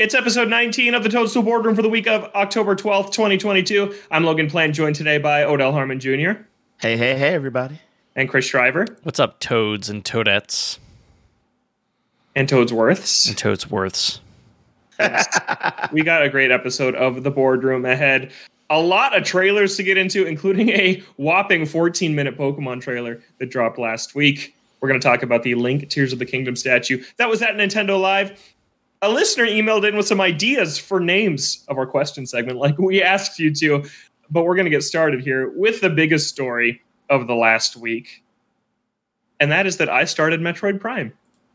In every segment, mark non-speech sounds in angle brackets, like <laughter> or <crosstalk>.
It's episode 19 of the Toadstool Boardroom for the week of October 12th, 2022. I'm Logan Plant, joined today by Odell Harmon Jr. Hey, hey, hey, everybody. And Chris Shriver. What's up, Toads and Toadettes? And Toadsworths. And Toadsworths. <laughs> we got a great episode of the Boardroom ahead. A lot of trailers to get into, including a whopping 14 minute Pokemon trailer that dropped last week. We're going to talk about the Link Tears of the Kingdom statue. That was at Nintendo Live a listener emailed in with some ideas for names of our question segment, like we asked you to. But we're going to get started here with the biggest story of the last week. And that is that I started Metroid Prime.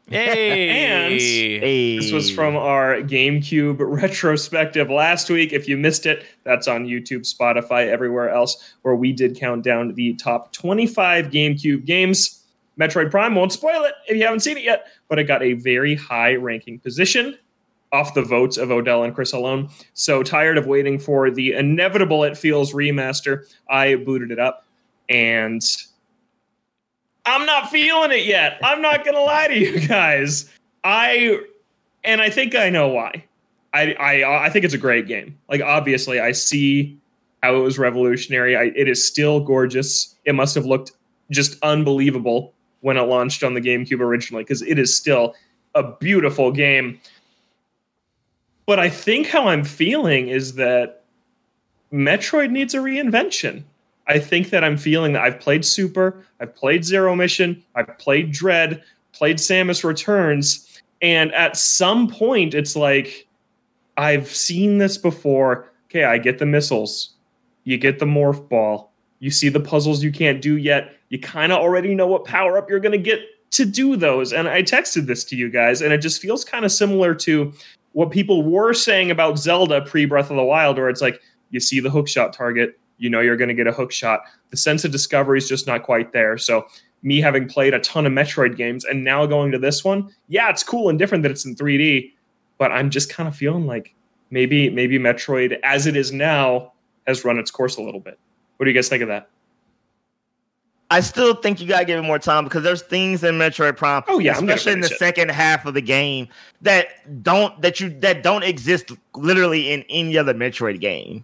Hey. and hey. this was from our GameCube retrospective last week. If you missed it, that's on YouTube, Spotify, everywhere else, where we did count down the top 25 GameCube games. Metroid Prime won't spoil it if you haven't seen it yet, but it got a very high ranking position off the votes of Odell and Chris alone. So tired of waiting for the inevitable It Feels remaster, I booted it up and I'm not feeling it yet. I'm not going to lie to you guys. I and I think I know why. I I I think it's a great game. Like obviously I see how it was revolutionary. I, it is still gorgeous. It must have looked just unbelievable when it launched on the GameCube originally because it is still a beautiful game. But I think how I'm feeling is that Metroid needs a reinvention. I think that I'm feeling that I've played Super, I've played Zero Mission, I've played Dread, played Samus Returns, and at some point it's like I've seen this before. Okay, I get the missiles. You get the morph ball. You see the puzzles you can't do yet you kind of already know what power up you're going to get to do those. And I texted this to you guys, and it just feels kind of similar to what people were saying about Zelda pre Breath of the Wild, where it's like you see the hookshot target, you know you're going to get a hook shot. The sense of discovery is just not quite there. So, me having played a ton of Metroid games and now going to this one, yeah, it's cool and different that it's in 3D, but I'm just kind of feeling like maybe maybe Metroid as it is now has run its course a little bit. What do you guys think of that? I still think you gotta give it more time because there's things in Metroid Prime, oh yeah, especially in the it. second half of the game that don't that you that don't exist literally in any other Metroid game.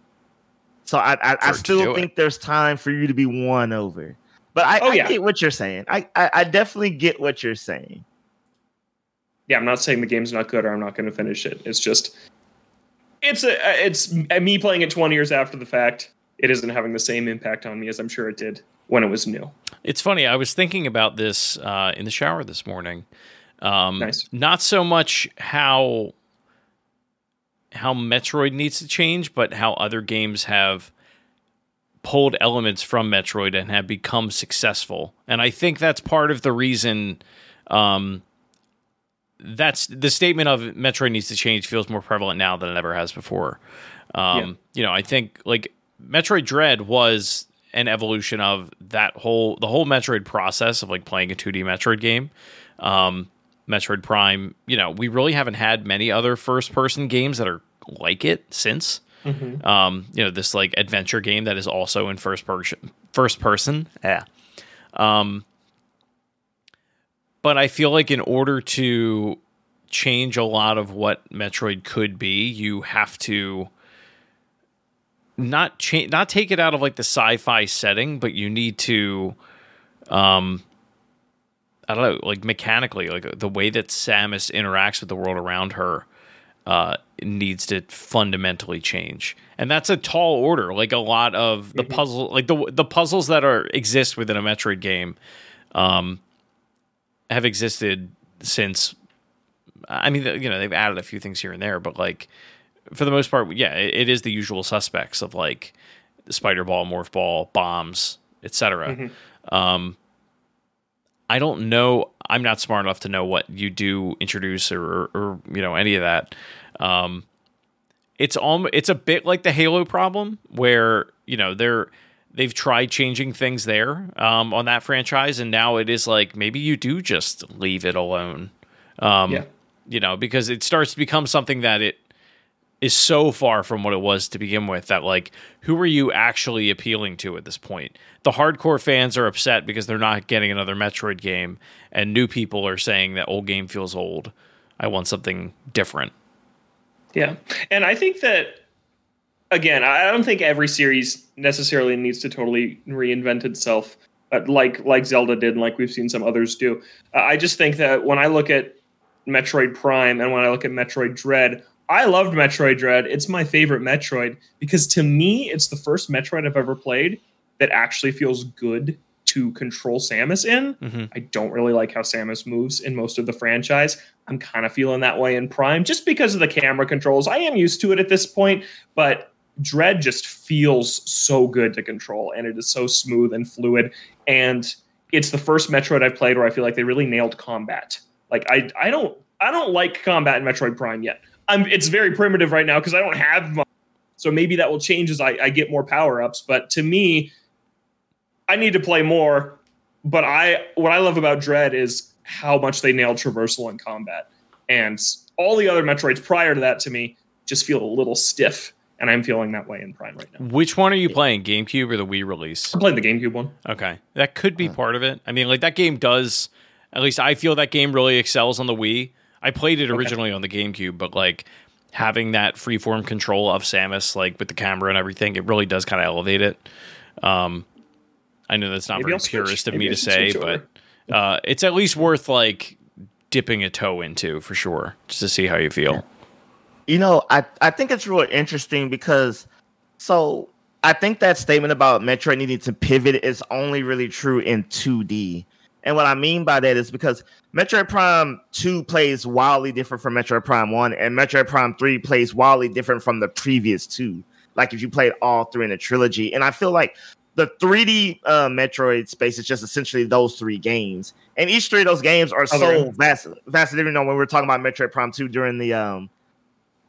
So I I, I still think it. there's time for you to be won over. But I, oh, yeah. I get what you're saying. I, I I definitely get what you're saying. Yeah, I'm not saying the game's not good or I'm not going to finish it. It's just it's a it's uh, me playing it 20 years after the fact. It isn't having the same impact on me as I'm sure it did when it was new. It's funny. I was thinking about this uh, in the shower this morning. Um, nice. Not so much how how Metroid needs to change, but how other games have pulled elements from Metroid and have become successful. And I think that's part of the reason. Um, that's the statement of Metroid needs to change feels more prevalent now than it ever has before. Um, yeah. You know, I think like Metroid Dread was an evolution of that whole the whole Metroid process of like playing a 2D Metroid game. Um, Metroid Prime, you know, we really haven't had many other first person games that are like it since. Mm-hmm. Um, you know, this like adventure game that is also in first person first person. Yeah. Um, but I feel like in order to change a lot of what Metroid could be, you have to not change, not take it out of like the sci-fi setting, but you need to, um, I don't know, like mechanically, like the way that Samus interacts with the world around her, uh, needs to fundamentally change, and that's a tall order. Like a lot of the mm-hmm. puzzle, like the the puzzles that are exist within a Metroid game, um, have existed since. I mean, you know, they've added a few things here and there, but like for the most part, yeah, it, it is the usual suspects of like the spider ball, morph ball, bombs, etc. Mm-hmm. Um, I don't know. I'm not smart enough to know what you do introduce or, or, or you know any of that. Um, it's almost it's a bit like the Halo problem where you know they're they've tried changing things there um, on that franchise, and now it is like maybe you do just leave it alone. Um, yeah. You know, because it starts to become something that it is so far from what it was to begin with that like who are you actually appealing to at this point? The hardcore fans are upset because they're not getting another metroid game and new people are saying that old game feels old. I want something different. Yeah, and I think that again, I don't think every series necessarily needs to totally reinvent itself, uh, like like Zelda did, and like we've seen some others do. Uh, I just think that when I look at Metroid Prime and when I look at Metroid Dread, I loved Metroid Dread. It's my favorite Metroid because to me, it's the first Metroid I've ever played that actually feels good to control Samus in. Mm-hmm. I don't really like how Samus moves in most of the franchise. I'm kind of feeling that way in Prime just because of the camera controls. I am used to it at this point, but Dread just feels so good to control and it is so smooth and fluid. And it's the first Metroid I've played where I feel like they really nailed combat. Like I I don't I don't like combat in Metroid Prime yet. I'm it's very primitive right now because I don't have so maybe that will change as I, I get more power ups. But to me, I need to play more. But I what I love about Dread is how much they nailed traversal and combat. And all the other Metroids prior to that to me just feel a little stiff and I'm feeling that way in Prime right now. Which one are you playing, GameCube or the Wii release? I'm playing the GameCube one. Okay, that could be uh-huh. part of it. I mean, like that game does. At least I feel that game really excels on the Wii. I played it originally okay. on the GameCube, but like having that freeform control of Samus, like with the camera and everything, it really does kind of elevate it. Um, I know that's not Maybe very I'll purist switch. of Maybe me to say, but uh, it's at least worth like dipping a toe into for sure, just to see how you feel. You know, I, I think it's really interesting because so I think that statement about Metroid needing to pivot is only really true in 2D. And what I mean by that is because Metroid Prime 2 plays wildly different from Metroid Prime 1, and Metroid Prime 3 plays wildly different from the previous two. Like if you played all three in a trilogy. And I feel like the 3D uh, Metroid space is just essentially those three games. And each three of those games are so vast, vastly different. You know, when we were talking about Metroid Prime 2 during the um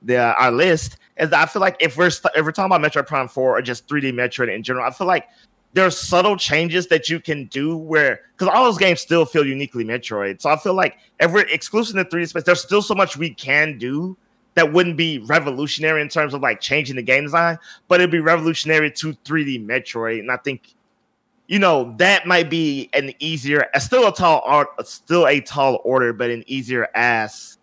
the uh, our list is that I feel like if we're st- if we're talking about Metroid Prime Four or just 3D Metroid in general, I feel like there's subtle changes that you can do where because all those games still feel uniquely Metroid. So I feel like if we're exclusive to 3D space, there's still so much we can do that wouldn't be revolutionary in terms of like changing the game design, but it'd be revolutionary to 3D Metroid. And I think, you know, that might be an easier, still a tall art, still a tall order, but an easier ass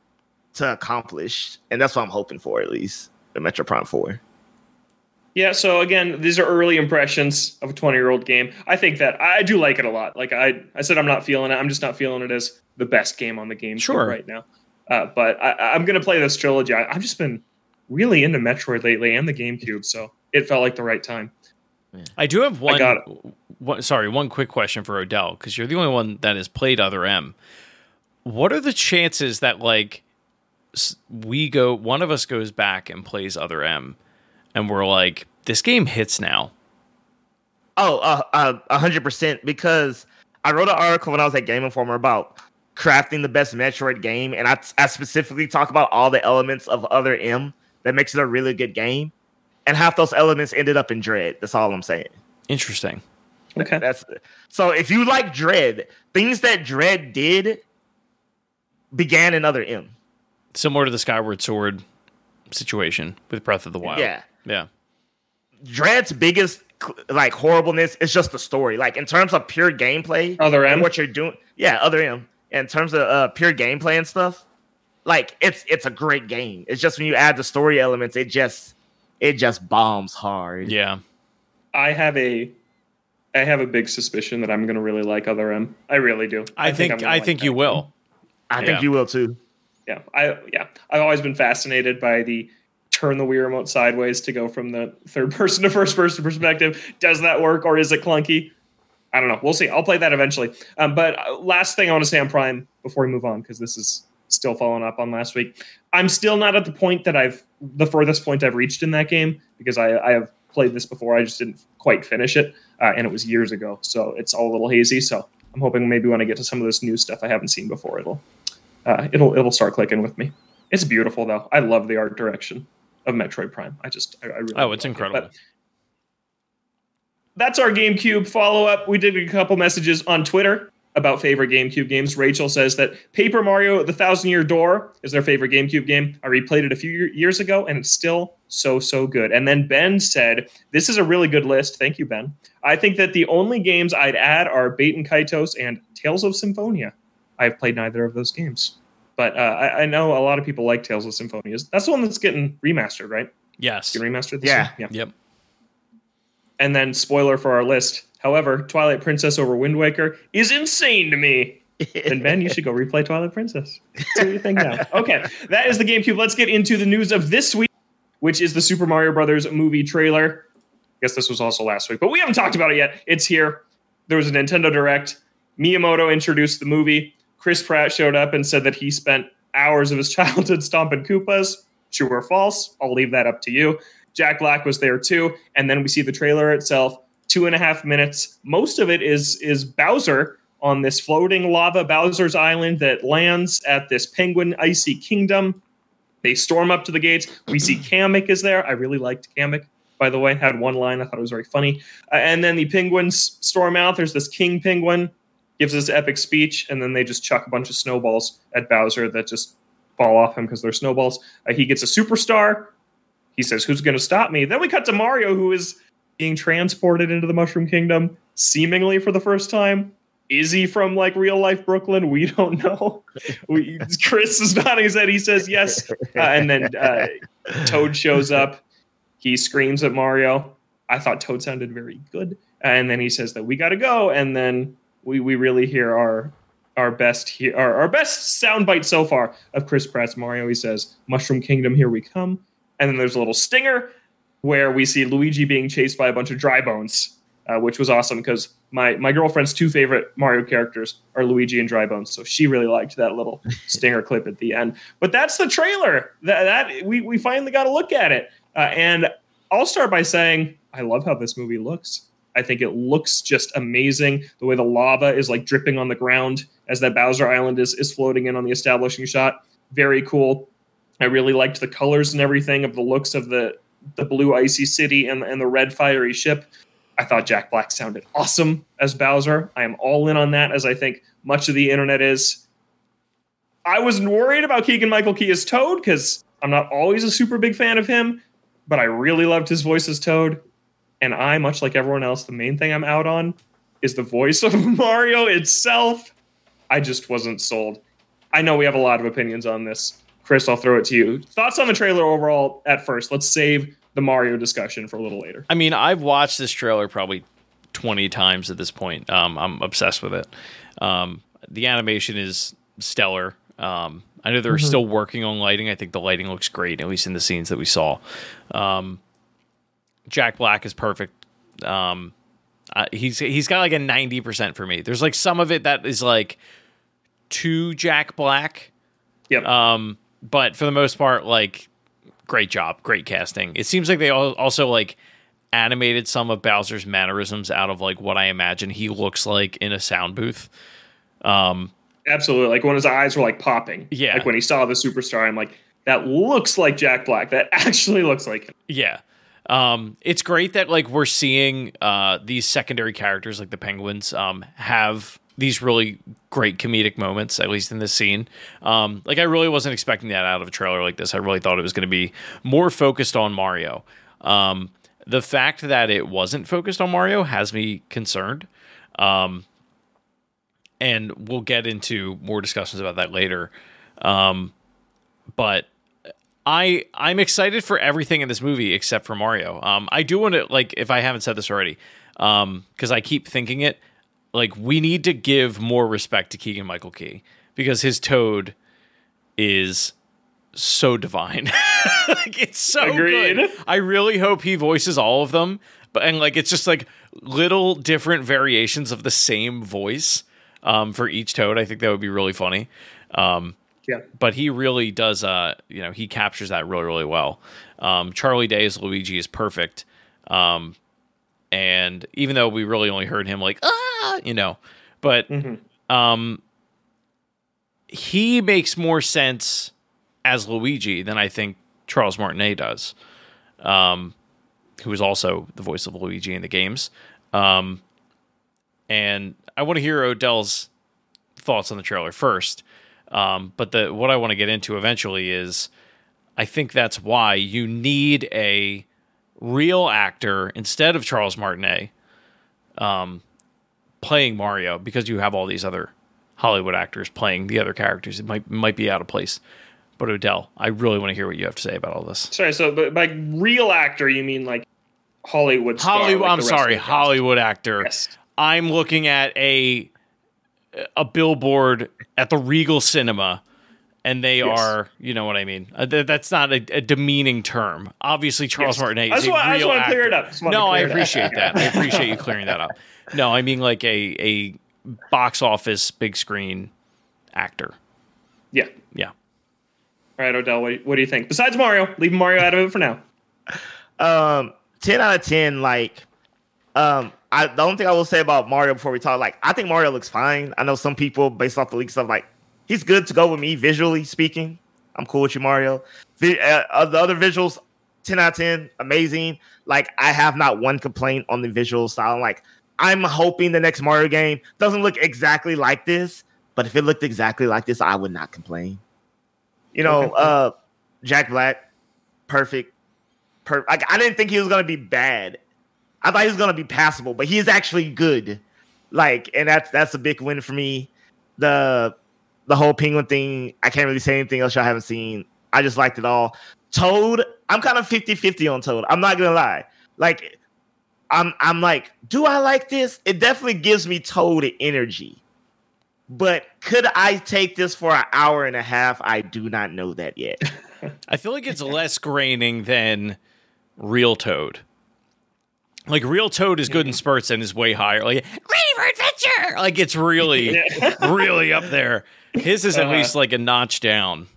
to accomplish, and that's what I'm hoping for at least the Metroid Prime Four. Yeah, so again, these are early impressions of a 20 year old game. I think that I do like it a lot. Like I, I said, I'm not feeling it. I'm just not feeling it as the best game on the game sure. right now. Uh, but I, am going to play this trilogy. I, have just been really into Metroid lately and the GameCube, so it felt like the right time. I do have one, one. Sorry, one quick question for Odell because you're the only one that has played Other M. What are the chances that like we go one of us goes back and plays other M and we're like this game hits now. Oh, uh, uh, a hundred percent. Because I wrote an article when I was at Game Informer about crafting the best Metroid game, and I, I specifically talk about all the elements of Other M that makes it a really good game, and half those elements ended up in Dread. That's all I'm saying. Interesting. Okay, that's so. If you like Dread, things that Dread did began in Other M similar to the Skyward Sword situation with Breath of the Wild. Yeah, yeah. Dread's biggest like horribleness is just the story. Like in terms of pure gameplay, other M, what you're doing, yeah, other M. In terms of uh, pure gameplay and stuff, like it's it's a great game. It's just when you add the story elements, it just it just bombs hard. Yeah, I have a I have a big suspicion that I'm going to really like other M. I really do. I, I think, think I like think you will. I yeah. think you will too yeah, I yeah, I've always been fascinated by the turn the Wii remote sideways to go from the third <laughs> person to first person perspective. Does that work or is it clunky? I don't know. We'll see. I'll play that eventually. Um, but uh, last thing I want to say on Prime before we move on, because this is still following up on last week. I'm still not at the point that I've the furthest point I've reached in that game because I, I have played this before. I just didn't quite finish it, uh, and it was years ago, so it's all a little hazy. So I'm hoping maybe when I get to some of this new stuff I haven't seen before, it'll uh, it'll it'll start clicking with me. It's beautiful though. I love the art direction of Metroid Prime. I just I, I really oh, it's incredible. It. that's our GameCube follow up. We did a couple messages on Twitter about favorite GameCube games. Rachel says that Paper Mario: The Thousand Year Door is their favorite GameCube game. I replayed it a few years ago, and it's still so so good. And then Ben said, "This is a really good list. Thank you, Ben. I think that the only games I'd add are Baten Kaitos and Tales of Symphonia. I've played neither of those games." But uh, I, I, know a lot of people like Tales of Symphonia. That's the one that's getting remastered, right? Yes. Getting remastered yeah. Yeah. Yep. And then, spoiler for our list. However, Twilight Princess over Wind Waker is insane to me. <laughs> then Ben, you should go replay Twilight Princess. See what you think now. <laughs> Okay, that is the GameCube. Let's get into the news of this week, which is the Super Mario Brothers movie trailer. I guess this was also last week, but we haven't talked about it yet. It's here. There was a Nintendo Direct. Miyamoto introduced the movie. Chris Pratt showed up and said that he spent hours of his <laughs> childhood stomping Koopas. True or false? I'll leave that up to you. Jack Black was there too, and then we see the trailer itself. Two and a half minutes. Most of it is is Bowser on this floating lava Bowser's Island that lands at this penguin icy kingdom. They storm up to the gates. We see <clears throat> Kamek is there. I really liked Kamek, by the way. Had one line I thought it was very funny. Uh, and then the penguins storm out. There's this king penguin gives this epic speech, and then they just chuck a bunch of snowballs at Bowser that just fall off him because they're snowballs. Uh, he gets a superstar. He says, "Who's going to stop me?" Then we cut to Mario, who is being transported into the Mushroom Kingdom, seemingly for the first time. Is he from like real life Brooklyn? We don't <laughs> know. We, Chris is nodding his head. He says yes, uh, and then uh, Toad shows up. He screams at Mario. I thought Toad sounded very good, and then he says that we got to go, and then we we really hear our our best here our, our best soundbite so far of Chris Pratt's Mario. He says, "Mushroom Kingdom, here we come," and then there's a little stinger where we see Luigi being chased by a bunch of dry bones, uh, which was awesome because my my girlfriend's two favorite Mario characters are Luigi and Dry Bones, so she really liked that little <laughs> stinger clip at the end. But that's the trailer. That, that we we finally got to look at it, uh, and I'll start by saying I love how this movie looks. I think it looks just amazing. The way the lava is like dripping on the ground as that Bowser Island is is floating in on the establishing shot. Very cool. I really liked the colors and everything of the looks of the the blue icy city and, and the red fiery ship. I thought Jack Black sounded awesome as Bowser. I am all in on that, as I think much of the internet is. I was worried about Keegan Michael Key as Toad because I'm not always a super big fan of him, but I really loved his voice as Toad. And I, much like everyone else, the main thing I'm out on is the voice <laughs> of Mario itself. I just wasn't sold. I know we have a lot of opinions on this. Chris, I'll throw it to you. Thoughts on the trailer overall at first? Let's save the Mario discussion for a little later. I mean, I've watched this trailer probably 20 times at this point. Um, I'm obsessed with it. Um, the animation is stellar. Um, I know they're mm-hmm. still working on lighting. I think the lighting looks great, at least in the scenes that we saw. Um, Jack Black is perfect. Um, uh, he's he's got like a ninety percent for me. There's like some of it that is like too Jack Black. Yep. Um, but for the most part, like great job, great casting. It seems like they also like animated some of Bowser's mannerisms out of like what I imagine he looks like in a sound booth. Um, absolutely, like when his eyes were like popping. Yeah, like when he saw the superstar, I'm like, that looks like Jack Black. That <laughs> actually looks like him. Yeah. Um, it's great that like we're seeing uh, these secondary characters like the penguins um, have these really great comedic moments, at least in this scene. Um, like I really wasn't expecting that out of a trailer like this. I really thought it was going to be more focused on Mario. Um, the fact that it wasn't focused on Mario has me concerned. Um, and we'll get into more discussions about that later. Um, but I I'm excited for everything in this movie except for Mario. Um, I do want to like if I haven't said this already, um, because I keep thinking it. Like we need to give more respect to Keegan Michael Key because his Toad is so divine. <laughs> like it's so Agreed. good. I really hope he voices all of them, but and like it's just like little different variations of the same voice um, for each Toad. I think that would be really funny. Um, yeah. But he really does uh you know, he captures that really, really well. Um, Charlie Day's Luigi is perfect. Um, and even though we really only heard him like ah, you know, but mm-hmm. um he makes more sense as Luigi than I think Charles Martinet does. Um who is also the voice of Luigi in the games. Um and I want to hear Odell's thoughts on the trailer first. Um, but the what I want to get into eventually is I think that's why you need a real actor instead of Charles Martinet um, playing Mario because you have all these other Hollywood actors playing the other characters. It might might be out of place. But Odell, I really want to hear what you have to say about all this. Sorry, so but by real actor you mean like Hollywood star, Hollywood. like I'm sorry, Hollywood actor. Yes. I'm looking at a a billboard at the Regal Cinema, and they Yes. are, you know what I mean. Uh, th- that's not a, a demeaning term. Obviously, Charles Yes. Martinet I is just a want- I just real want to clear actor. it up. Just want to No, I clear it appreciate that. I appreciate you clearing that up. No, I mean like a a box office big screen actor. Yeah. Yeah. All right, Odell, what, what do you think? Besides Mario, leave Mario out of it for now. Um, ten out of ten. Like, um, I the only thing I will say about Mario before we talk, like, I think Mario looks fine. I know some people based off the leaks stuff, like, he's good to go with me visually speaking. I'm cool with you, Mario. The, uh, the other visuals, ten out of ten, amazing. Like, I have not one complaint on the visual style. Like, I'm hoping the next Mario game doesn't look exactly like this, but if it looked exactly like this, I would not complain. You know, uh, Jack Black, perfect. Per- like I didn't think he was gonna be bad. I thought he was gonna be passable, but he is actually good. Like, and that's that's a big win for me. The the whole penguin thing, I can't really say anything else I haven't seen. I just liked it all. Toad, I'm kind of 50-50 on Toad. I'm not gonna lie. Like, I'm I'm like, do I like this? It definitely gives me Toad energy. But could I take this for an hour and a half? I do not know that yet. <laughs> I feel like it's less graining than real Toad. Like real Toad is good in spurts and is way higher. Like ready for adventure. Like it's really, <laughs> Yeah. really up there. His is at Uh-huh. least like a notch down.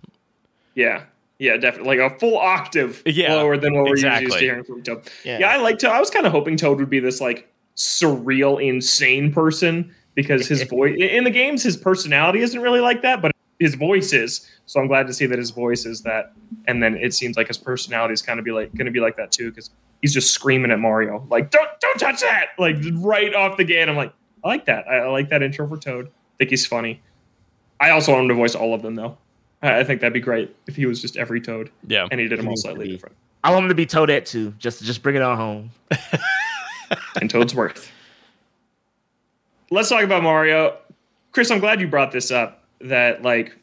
Yeah. Yeah, definitely. Like a full octave Yeah, lower than what we're exactly. used to hearing from Toad. Yeah. Yeah, I like Toad. I was kind of hoping Toad would be this like surreal, insane person because his <laughs> voice in the games, his personality isn't really like that, but his voice is. So I'm glad to see that his voice is that. And then it seems like his personality is kind of be like going to be like that too because he's just screaming at Mario like, "Don't, don't touch that!" Like right off the gate. I'm like, I like that. I, I like that intro for Toad. I think he's funny. I also want him to voice all of them though. I, I think that'd be great if he was just every Toad Yeah. and he did them all slightly different. I want him to be Toadette too. Just just bring it on home. <laughs> and Toadsworth. Let's talk about Mario. Chris, I'm glad you brought this up. That like,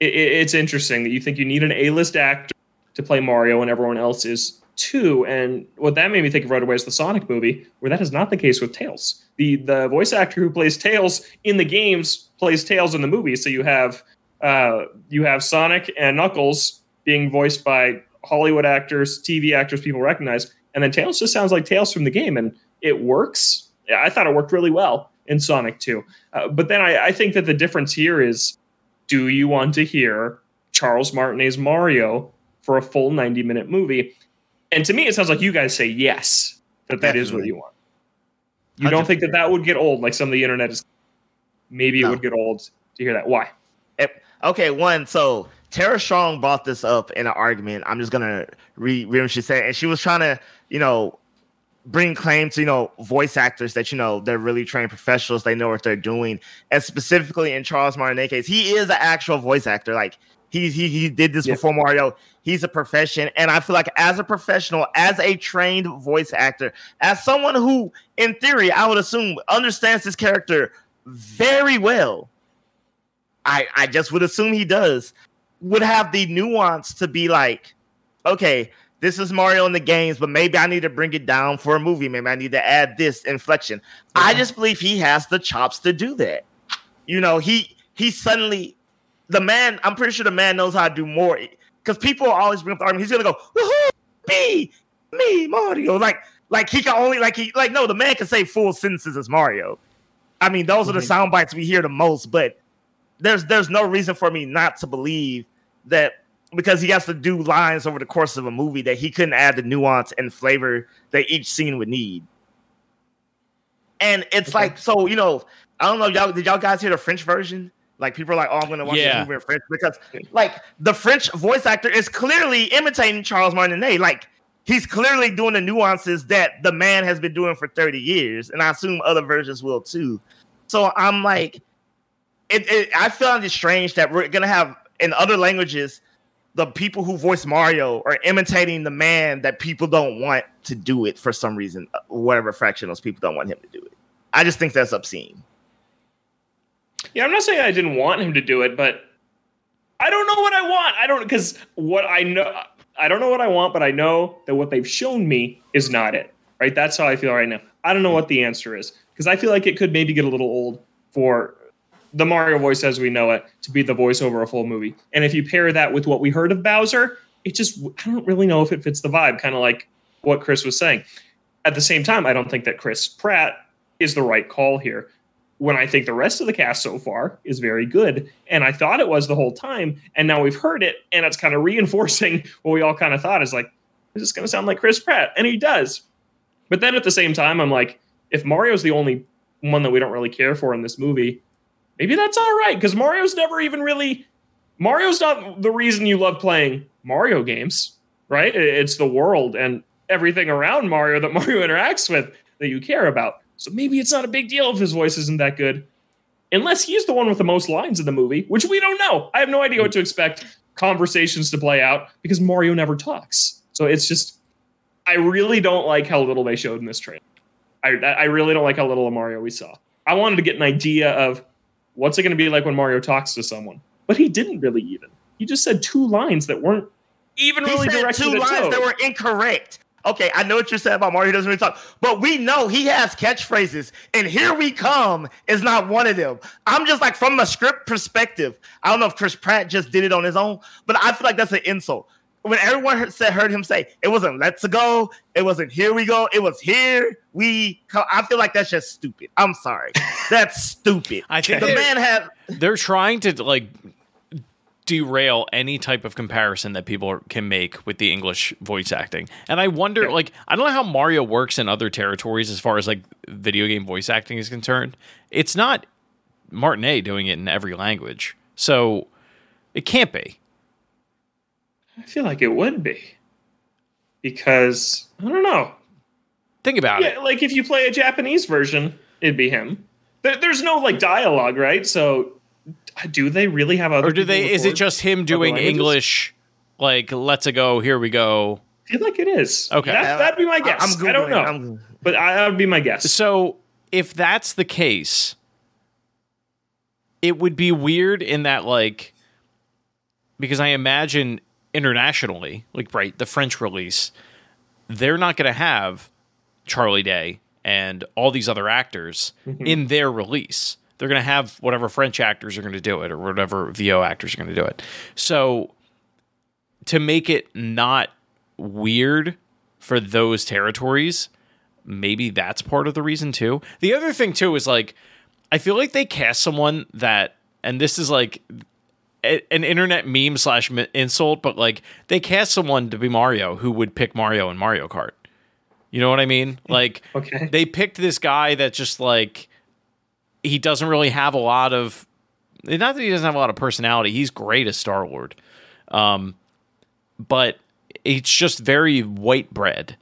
it, it- it's interesting that you think you need an A-list actor to play Mario and everyone else is too. And what that made me think of right away is the Sonic movie, where that is not the case with Tails. The the voice actor who plays Tails in the games plays Tails in the movie. So you have uh, you have Sonic and Knuckles being voiced by Hollywood actors, TV actors people recognize, and then Tails just sounds like Tails from the game, and it works. I thought it worked really well in Sonic 2. Uh, but then I, I think that the difference here is do you want to hear Charles Martinet's Mario for a full 90 minute movie? And to me, it sounds like you guys say yes, that that is what you want. You don't think that that would get old like some of the internet is? Maybe it No. would get old to hear that. Why? Okay, one. So Tara Strong brought this up in an argument. I'm just gonna read, read what she said, and she was trying to, you know, bring claim to you know voice actors that you know they're really trained professionals. They know what they're doing, and specifically in Charles Martinet case, he is an actual voice actor. Like he he he did this before Mario. He's a profession, and I feel like as a professional, as a trained voice actor, as someone who, in theory, I would assume understands this character very well. I I just would assume he does. Would have the nuance to be like, okay, this is Mario in the games, but maybe I need to bring it down for a movie. Maybe I need to add this inflection. I just believe he has the chops to do that. You know, he he suddenly the man. I'm pretty sure the man knows how to do more because people always bring up the argument. He's gonna go, woohoo, me, me, Mario. Like like he can only like he like no, the man can say full sentences as Mario. I mean, those are the Mhm. sound bites we hear the most, but there's there's no reason for me not to believe that because he has to do lines over the course of a movie that he couldn't add the nuance and flavor that each scene would need. And it's Okay. like so, you know, I don't know, y'all did y'all guys hear the French version? Like people are like, oh, I'm gonna watch Yeah. this movie in French because like the French voice actor is clearly imitating Charles Martinet. Like he's clearly doing the nuances that the man has been doing for 30 years, and I assume other versions will too. So I'm like, it, it I find it strange that we're gonna have in other languages the people who voice Mario are imitating the man that people don't want to do it for some reason, whatever fraction those people don't want him to do it. I just think that's obscene. Yeah, I'm not saying I didn't want him to do it, but I don't know what I want. I don't because what I know I don't know what I want, but I know that what they've shown me is not it. Right? That's how I feel right now. I don't know what the answer is because I feel like it could maybe get a little old for the Mario voice as we know it to be the voice over a full movie. And if you pair that with what we heard of Bowser, it just I don't really know if it fits the vibe, kind of like what Chris was saying. At the same time, I don't think that Chris Pratt is the right call here. When I think the rest of the cast so far is very good, and I thought it was the whole time, and now we've heard it, and it's kind of <laughs> reinforcing what we all kind of thought is like, is this going to sound like Chris Pratt? And he does. But then at the same time, I'm like, if Mario's the only one that we don't really care for in this movie, maybe that's all right because Mario's never even really Mario's not the reason you love playing Mario games, right? It's the world and everything around Mario that <laughs> Mario interacts with that you care about. So maybe it's not a big deal if his voice isn't that good. Unless he's the one with the most lines in the movie, which we don't know. I have no idea what to expect conversations to play out because Mario never talks. So it's just I really don't like how little they showed in this trailer. I I really don't like how little of Mario we saw. I wanted to get an idea of what's it going to be like when Mario talks to someone? But he didn't really even. He just said two lines that weren't even he really directed two lines Toad. that were incorrect. Okay, I know what you're saying about Mario. He doesn't really talk, but we know he has catchphrases, and "Here we come" is not one of them. I'm just like from a script perspective. I don't know if Chris Pratt just did it on his own, but I feel like that's an insult when everyone heard, said, heard him say it wasn't let's go, it wasn't here we go, it was here we come. I feel like that's just stupid. I'm sorry, <laughs> that's stupid. I think the man had. They're trying to like derail any type of comparison that people can make with the English voice acting. And I wonder, yeah. like, I don't know how Mario works in other territories as far as like video game voice acting is concerned. It's not Martinet doing it in every language, so it can't be. I feel like it would be because I don't know. Think about yeah, it. Like if you play a Japanese version, it'd be him. There, there's no like dialogue, right? So do they really have other? Or do they? Is it just him doing English? Like let's go, here we go. I feel like it is. Okay, that, would be my guess. I'm I don't know, I'm... but I, that would be my guess. So if that's the case, it would be weird in that like because I imagine internationally, like right, the French release, they're not going to have Charlie Day and all these other actors mm-hmm. in their release. They're going to have whatever French actors are going to do it or whatever VO actors are going to do it. So to make it not weird for those territories, maybe that's part of the reason too. The other thing too is like I feel like they cast someone that and this is like an internet meme slash insult, but like they cast someone to be Mario who would pick Mario in Mario Kart. You know what I mean? <laughs> Like, okay. they picked this guy that just like he doesn't really have a lot of. Not that he doesn't have a lot of personality. He's great as Star Lord, um, but it's just very white bread.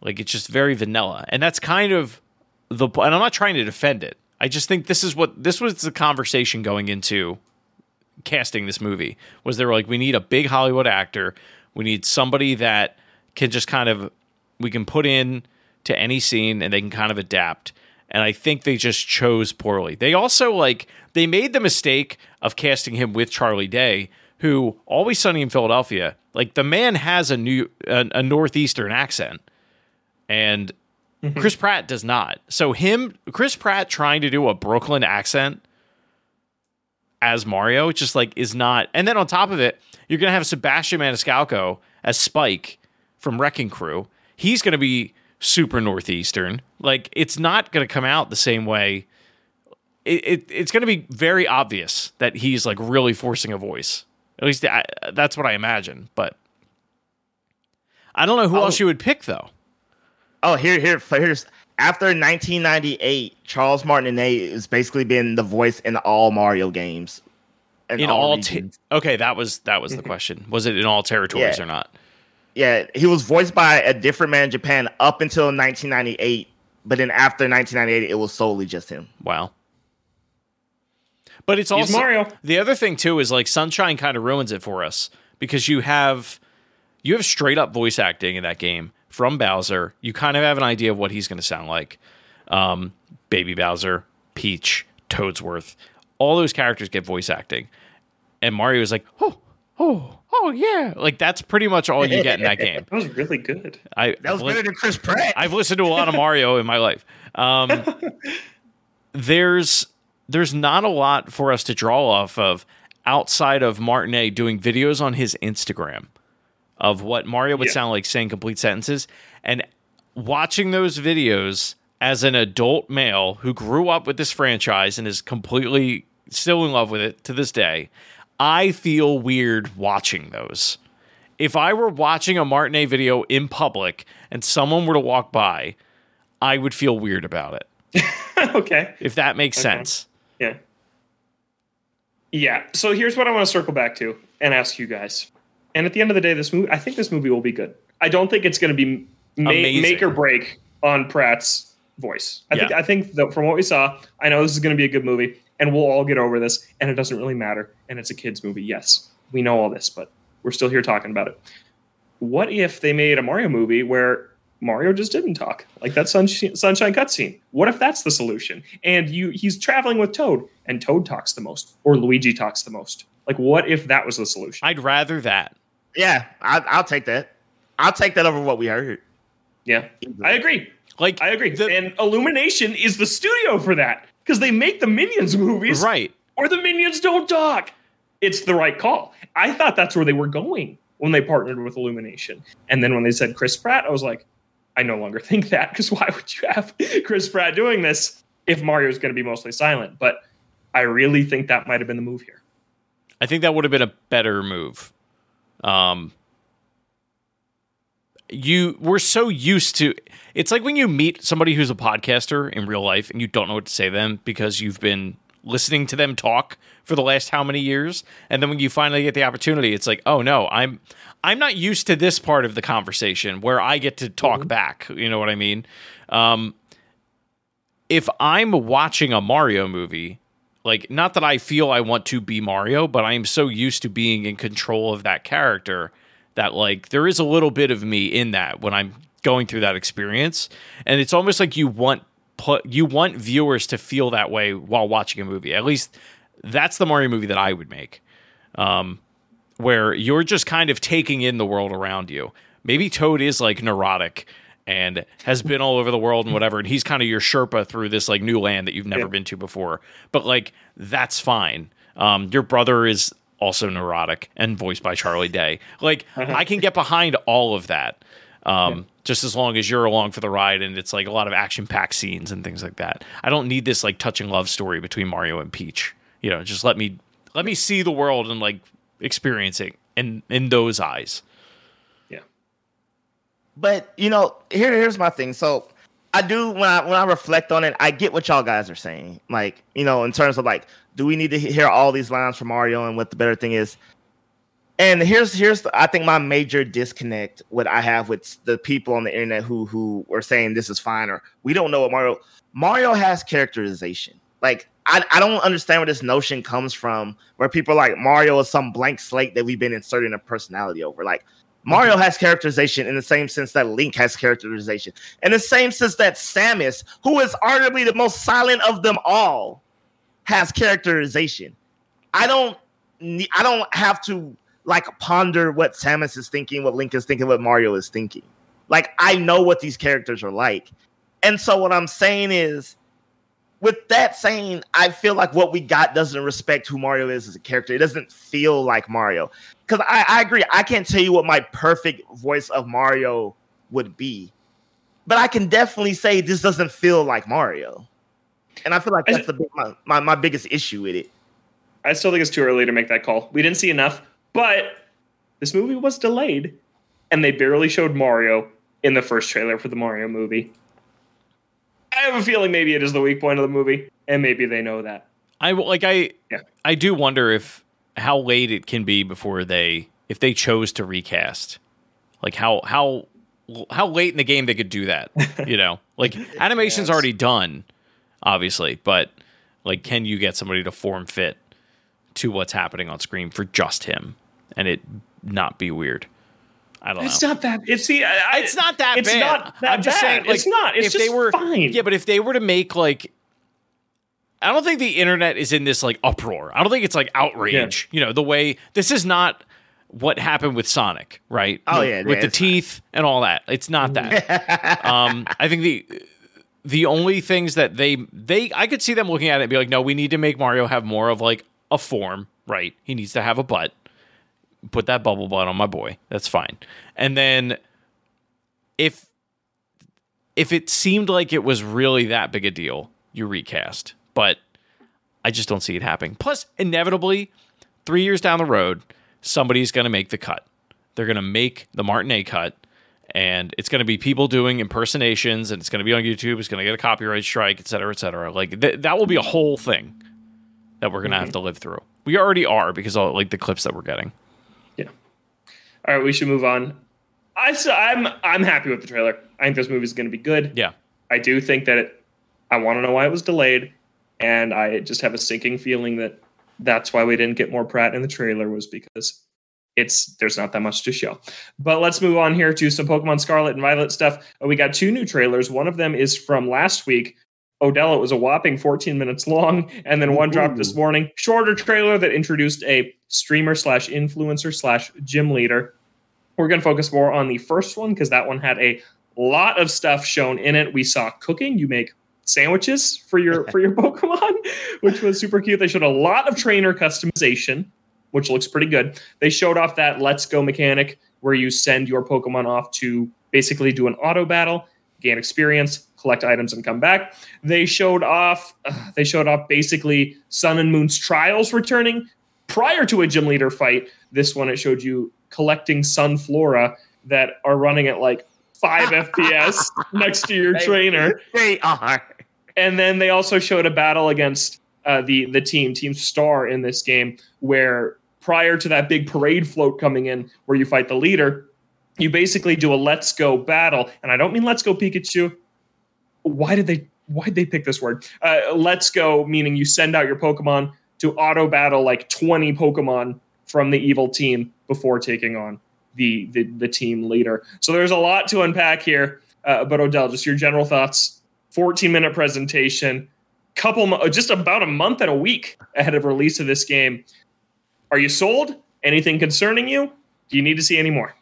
Like it's just very vanilla, and that's kind of the. And I'm not trying to defend it. I just think this is what this was the conversation going into casting this movie was they were like we need a big hollywood actor. We need somebody that can just kind of we can put in to any scene and they can kind of adapt. And i think they just chose poorly. They also like they made the mistake of casting him with charlie day who always sunny in philadelphia. Like the man has a new a, a northeastern accent. And mm-hmm. chris pratt does not. So him chris pratt trying to do a brooklyn accent as Mario just like is not. And then on top of it, you're gonna have Sebastian Maniscalco as Spike from Wrecking Crew. He's gonna be super northeastern. Like it's not gonna come out the same way. It, it it's gonna be very obvious that he's like really forcing a voice. At least I, that's what I imagine. But I don't know who oh. else you would pick though. Oh, here, here, here's after 1998, Charles Martinet has basically been the voice in all Mario games. In, in all, all te- okay, that was that was the <laughs> question. Was it in all territories yeah. or not? Yeah, he was voiced by a different man in Japan up until 1998, but then after 1998, it was solely just him. Wow. But it's He's Mario. The other thing too is like Sunshine kind of ruins it for us because you have you have straight up voice acting in that game from Bowser. You kind of have an idea of what he's going to sound like. Um, Baby Bowser, Peach, Toadsworth, all those characters get voice acting, and Mario is like, oh, oh, oh yeah, like that's pretty much all you get in that game. <laughs> that was really good. I that was better than Chris Pratt. I've listened to a lot of Mario in my life. Um, <laughs> there's there's not a lot for us to draw off of outside of Martinet doing videos on his Instagram of what Mario would yeah. sound like saying complete sentences and watching those videos as an adult male who grew up with this franchise and is completely still in love with it to this day, I feel weird watching those. If I were watching a Martinet video in public and someone were to walk by, I would feel weird about it. <laughs> okay. If that makes okay. sense. Yeah. Yeah. So here's what I want to circle back to and ask you guys. And at the end of the day, this movie, I think this movie will be good. I don't think it's going to be ma- make or break on Pratt's voice. I yeah. think I think that from what we saw, I know this is going to be a good movie, and we'll all get over this. And it doesn't really matter. And it's a kids movie. Yes, we know all this, but we're still here talking about it. What if they made a Mario movie where Mario just didn't talk, like that sunshine, sunshine cutscene? What if that's the solution? And you, he's traveling with Toad, and Toad talks the most, or Luigi talks the most. Like, what if that was the solution? I'd rather that. Yeah, I, will take that. I'll take that over what we heard. Yeah, I agree. Like I agree. The, and Illumination is the studio for that because they make the Minions movies, right? Or the Minions don't talk. It's the right call. I thought that's where they were going when they partnered with Illumination, and then when they said Chris Pratt, I was like, I no longer <laughs> think that because why would you have <laughs> Chris Pratt doing this if Mario's going to be mostly silent? But I really think that might have been the move here. I think that would have been a better move. Um, you we're so used to it's like when you meet somebody who's a podcaster in real life and you don't know what to say to them because you've been listening to them talk for the last how many years? And then when you finally get the opportunity it's like oh no i'm i'm not used to this part of the conversation where i get to talk mm-hmm. back. You know what i mean? Um, if i'm watching a mario movie like not that i feel i want to be mario but i am so used to being in control of that character that like there is a little bit of me in that when I'm going through that experience, and it's almost like you want put you want viewers to feel that way while watching a movie. At least that's the Mario movie that I would make, um, where you're just kind of taking in the world around you. Maybe Toad is like neurotic and has been all over the world and whatever and he's kind of your sherpa through this like new land that you've never yeah. been to before but like that's fine um, your brother is also neurotic and voiced by Charlie Day. Like uh-huh. I can get behind all of that. Um, yeah. just as long as you're along for the ride and it's like a lot of action packed scenes and things like that. I don't need this like touching love story between Mario and Peach. You know, just let me let me see the world and like experience it in in those eyes. But you know, here here's my thing. So I do when I when I reflect on it, I get what y'all guys are saying. Like, you know, in terms of like, do we need to hear all these lines from Mario and what the better thing is? And here's here's the, I think my major disconnect what I have with the people on the internet who who are saying this is fine or we don't know what Mario Mario has characterization. Like I, I don't understand where this notion comes from where people are like Mario is some blank slate that we've been inserting a personality over. Like Mario has characterization in the same sense that Link has characterization, in the same sense that Samus, who is arguably the most silent of them all, has characterization. I don't, I don't have to like ponder what Samus is thinking, what Link is thinking, what Mario is thinking. Like I know what these characters are like, and so what I'm saying is, with that saying, I feel like what we got doesn't respect who Mario is as a character. It doesn't feel like Mario because I, I agree. I can't tell you what my perfect voice of Mario would be, but I can definitely say this doesn't feel like Mario, and I feel like that's the my, my, my biggest issue with it. I still think it's too early to make that call. We didn't see enough, but this movie was delayed, and they barely showed Mario in the first trailer for the Mario movie. I have a feeling maybe it is the weak point of the movie, and maybe they know that. I like I yeah. I do wonder if how late it can be before they if they chose to recast. Like how how how late in the game they could do that. <laughs> You know, like animation's yes. already done, obviously, but like, can you get somebody to form fit to what's happening on screen for just him and it not be weird? I don't it's know. not that. It's see, I, it's not that it's bad. Not that I'm just bad. saying, like, it's not. It's if they were, fine. Yeah, but if they were to make like I don't think the internet is in this like uproar. I don't think it's like outrage. Yeah. You know, the way this is not what happened with Sonic, right? Oh yeah, with the teeth not. and all that. It's not that. <laughs> um, I think the the only things that they they I could see them looking at it and be like, no, we need to make Mario have more of like a form, right? He needs to have a butt. Put that bubble butt on my boy. That's fine. And then if if it seemed like it was really that big a deal, you recast but I just don't see it happening. Plus, inevitably, three years down the road, somebody's going to make the cut. They're going to make the Martinet cut, and it's going to be people doing impersonations, and it's going to be on YouTube. It's going to get a copyright strike, et cetera, et cetera. Like th- that will be a whole thing that we're going to mm-hmm. have to live through. We already are because of like the clips that we're getting. All right, we should move on. I I'm I'm happy with the trailer. I think this movie is going to be good. Yeah. I do think that it, I want to know why it was delayed and I just have a sinking feeling that that's why we didn't get more Pratt in the trailer was because it's there's not that much to show. But let's move on here to some Pokemon Scarlet and Violet stuff. We got two new trailers. One of them is from last week. Odell, it was a whopping 14 minutes long, and then one Ooh. dropped this morning. Shorter trailer that introduced a streamer slash influencer slash gym leader. We're going to focus more on the first one because that one had a lot of stuff shown in it. We saw cooking. You make sandwiches for your for your <laughs> Pokemon, which was super cute. They showed a lot of trainer customization, which looks pretty good. They showed off that Let's Go mechanic where you send your Pokemon off to basically do an auto battle, gain experience, collect items, and come back. They showed off uh, they showed off basically Sun and Moon's trials returning prior to a gym leader fight. This one it showed you collecting Sunflora that are running at like five <laughs> FPS next to your they, trainer. They are. And then they also showed a battle against uh, the the team, Team Star, in this game, where prior to that big parade float coming in, where you fight the leader, you basically do a Let's Go battle. And I don't mean Let's Go Pikachu. Why did they why did they pick this word? Uh, let's Go meaning you send out your Pokemon to auto battle like twenty Pokemon from the evil team before taking on the the, the team leader. So there's a lot to unpack here. Uh, but Odell, just your general thoughts 14 minute presentation, couple just about a month and a week ahead of release of this game. Are you sold? Anything concerning you? Do you need to see any more?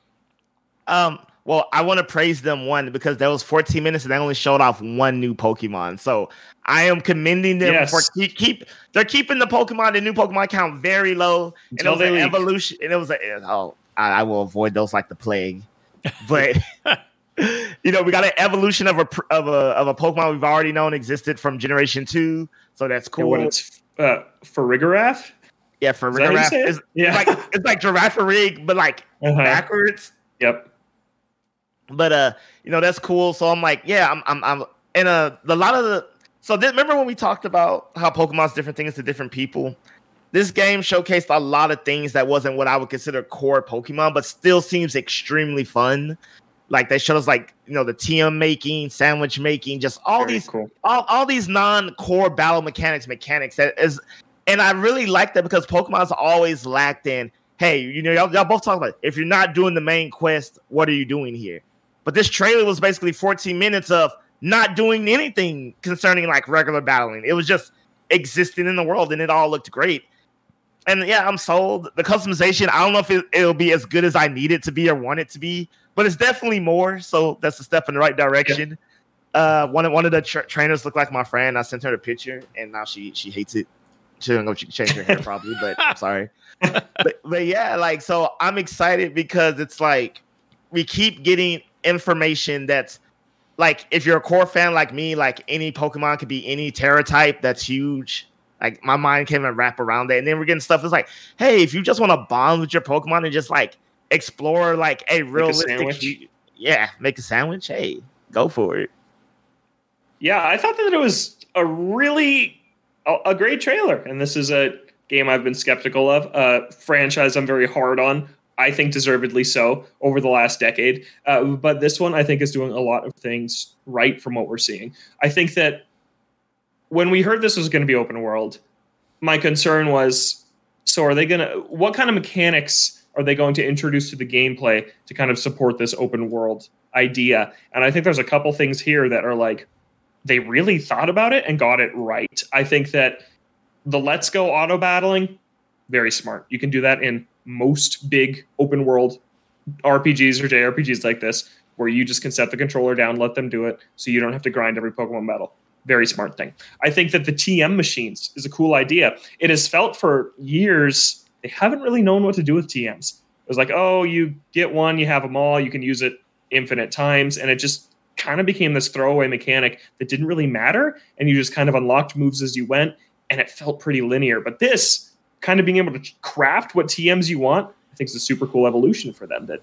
Um, well, I want to praise them one because that was 14 minutes and they only showed off one new Pokemon. So I am commending them yes. for keep, keep they're keeping the Pokemon, the new Pokemon count very low. Until and it was an evolution, and it was a oh, I, I will avoid those like the plague. <laughs> But <laughs> you know, we got an evolution of a of a of a Pokemon we've already known existed from Generation Two, so that's cool. When it's uh, Farigiraf. Yeah, Farigiraf. Is, yeah, it's like it's like Girafarig, but like uh-huh. backwards. Yep. But uh, you know that's cool. So I'm like, yeah, I'm I'm I'm and uh, a lot of the so remember when we talked about how Pokemon's different things to different people. This game showcased a lot of things that wasn't what I would consider core Pokemon, but still seems extremely fun. Like they showed us like you know the TM making, sandwich making, just all Very these cool. all, all these non-core battle mechanics mechanics that is and I really like that because Pokemon's always lacked in, hey, you know, y'all, y'all both talk about it. if you're not doing the main quest, what are you doing here? But this trailer was basically 14 minutes of not doing anything concerning like regular battling. It was just existing in the world and it all looked great. And yeah, I'm sold. The customization, I don't know if it, will be as good as I need it to be or want it to be, but it's definitely more. So that's a step in the right direction. Yeah. Uh, one of one of the tra- trainers looked like my friend. I sent her a picture, and now she she hates it. She don't know she can change her hair probably, but I'm sorry. <laughs> but, but yeah, like so, I'm excited because it's like we keep getting information that's like if you're a core fan like me, like any Pokemon could be any Tera type that's huge. Like my mind can't even wrap around that. And then we're getting stuff that's like, hey, if you just want to bond with your Pokemon and just like explore like a realistic, a yeah, make a sandwich. Hey, go for it. Yeah, I thought that it was a really a, a great trailer, and this is a game I've been skeptical of. A franchise I'm very hard on. I think deservedly so over the last decade. Uh, but this one, I think, is doing a lot of things right from what we're seeing. I think that when we heard this was going to be open world, my concern was so are they going to, what kind of mechanics are they going to introduce to the gameplay to kind of support this open world idea? And I think there's a couple things here that are like they really thought about it and got it right. I think that the let's go auto battling, very smart. You can do that in most big open world RPGs or JRPGs like this, where you just can set the controller down, let them do it, so you don't have to grind every Pokemon battle. Very smart thing. I think that the TM machines is a cool idea. It has felt for years they haven't really known what to do with TMs. It was like, oh, you get one, you have them all, you can use it infinite times, and it just kind of became this throwaway mechanic that didn't really matter, and you just kind of unlocked moves as you went, and it felt pretty linear. But this kind of being able to craft what TMs you want, I think is a super cool evolution for them that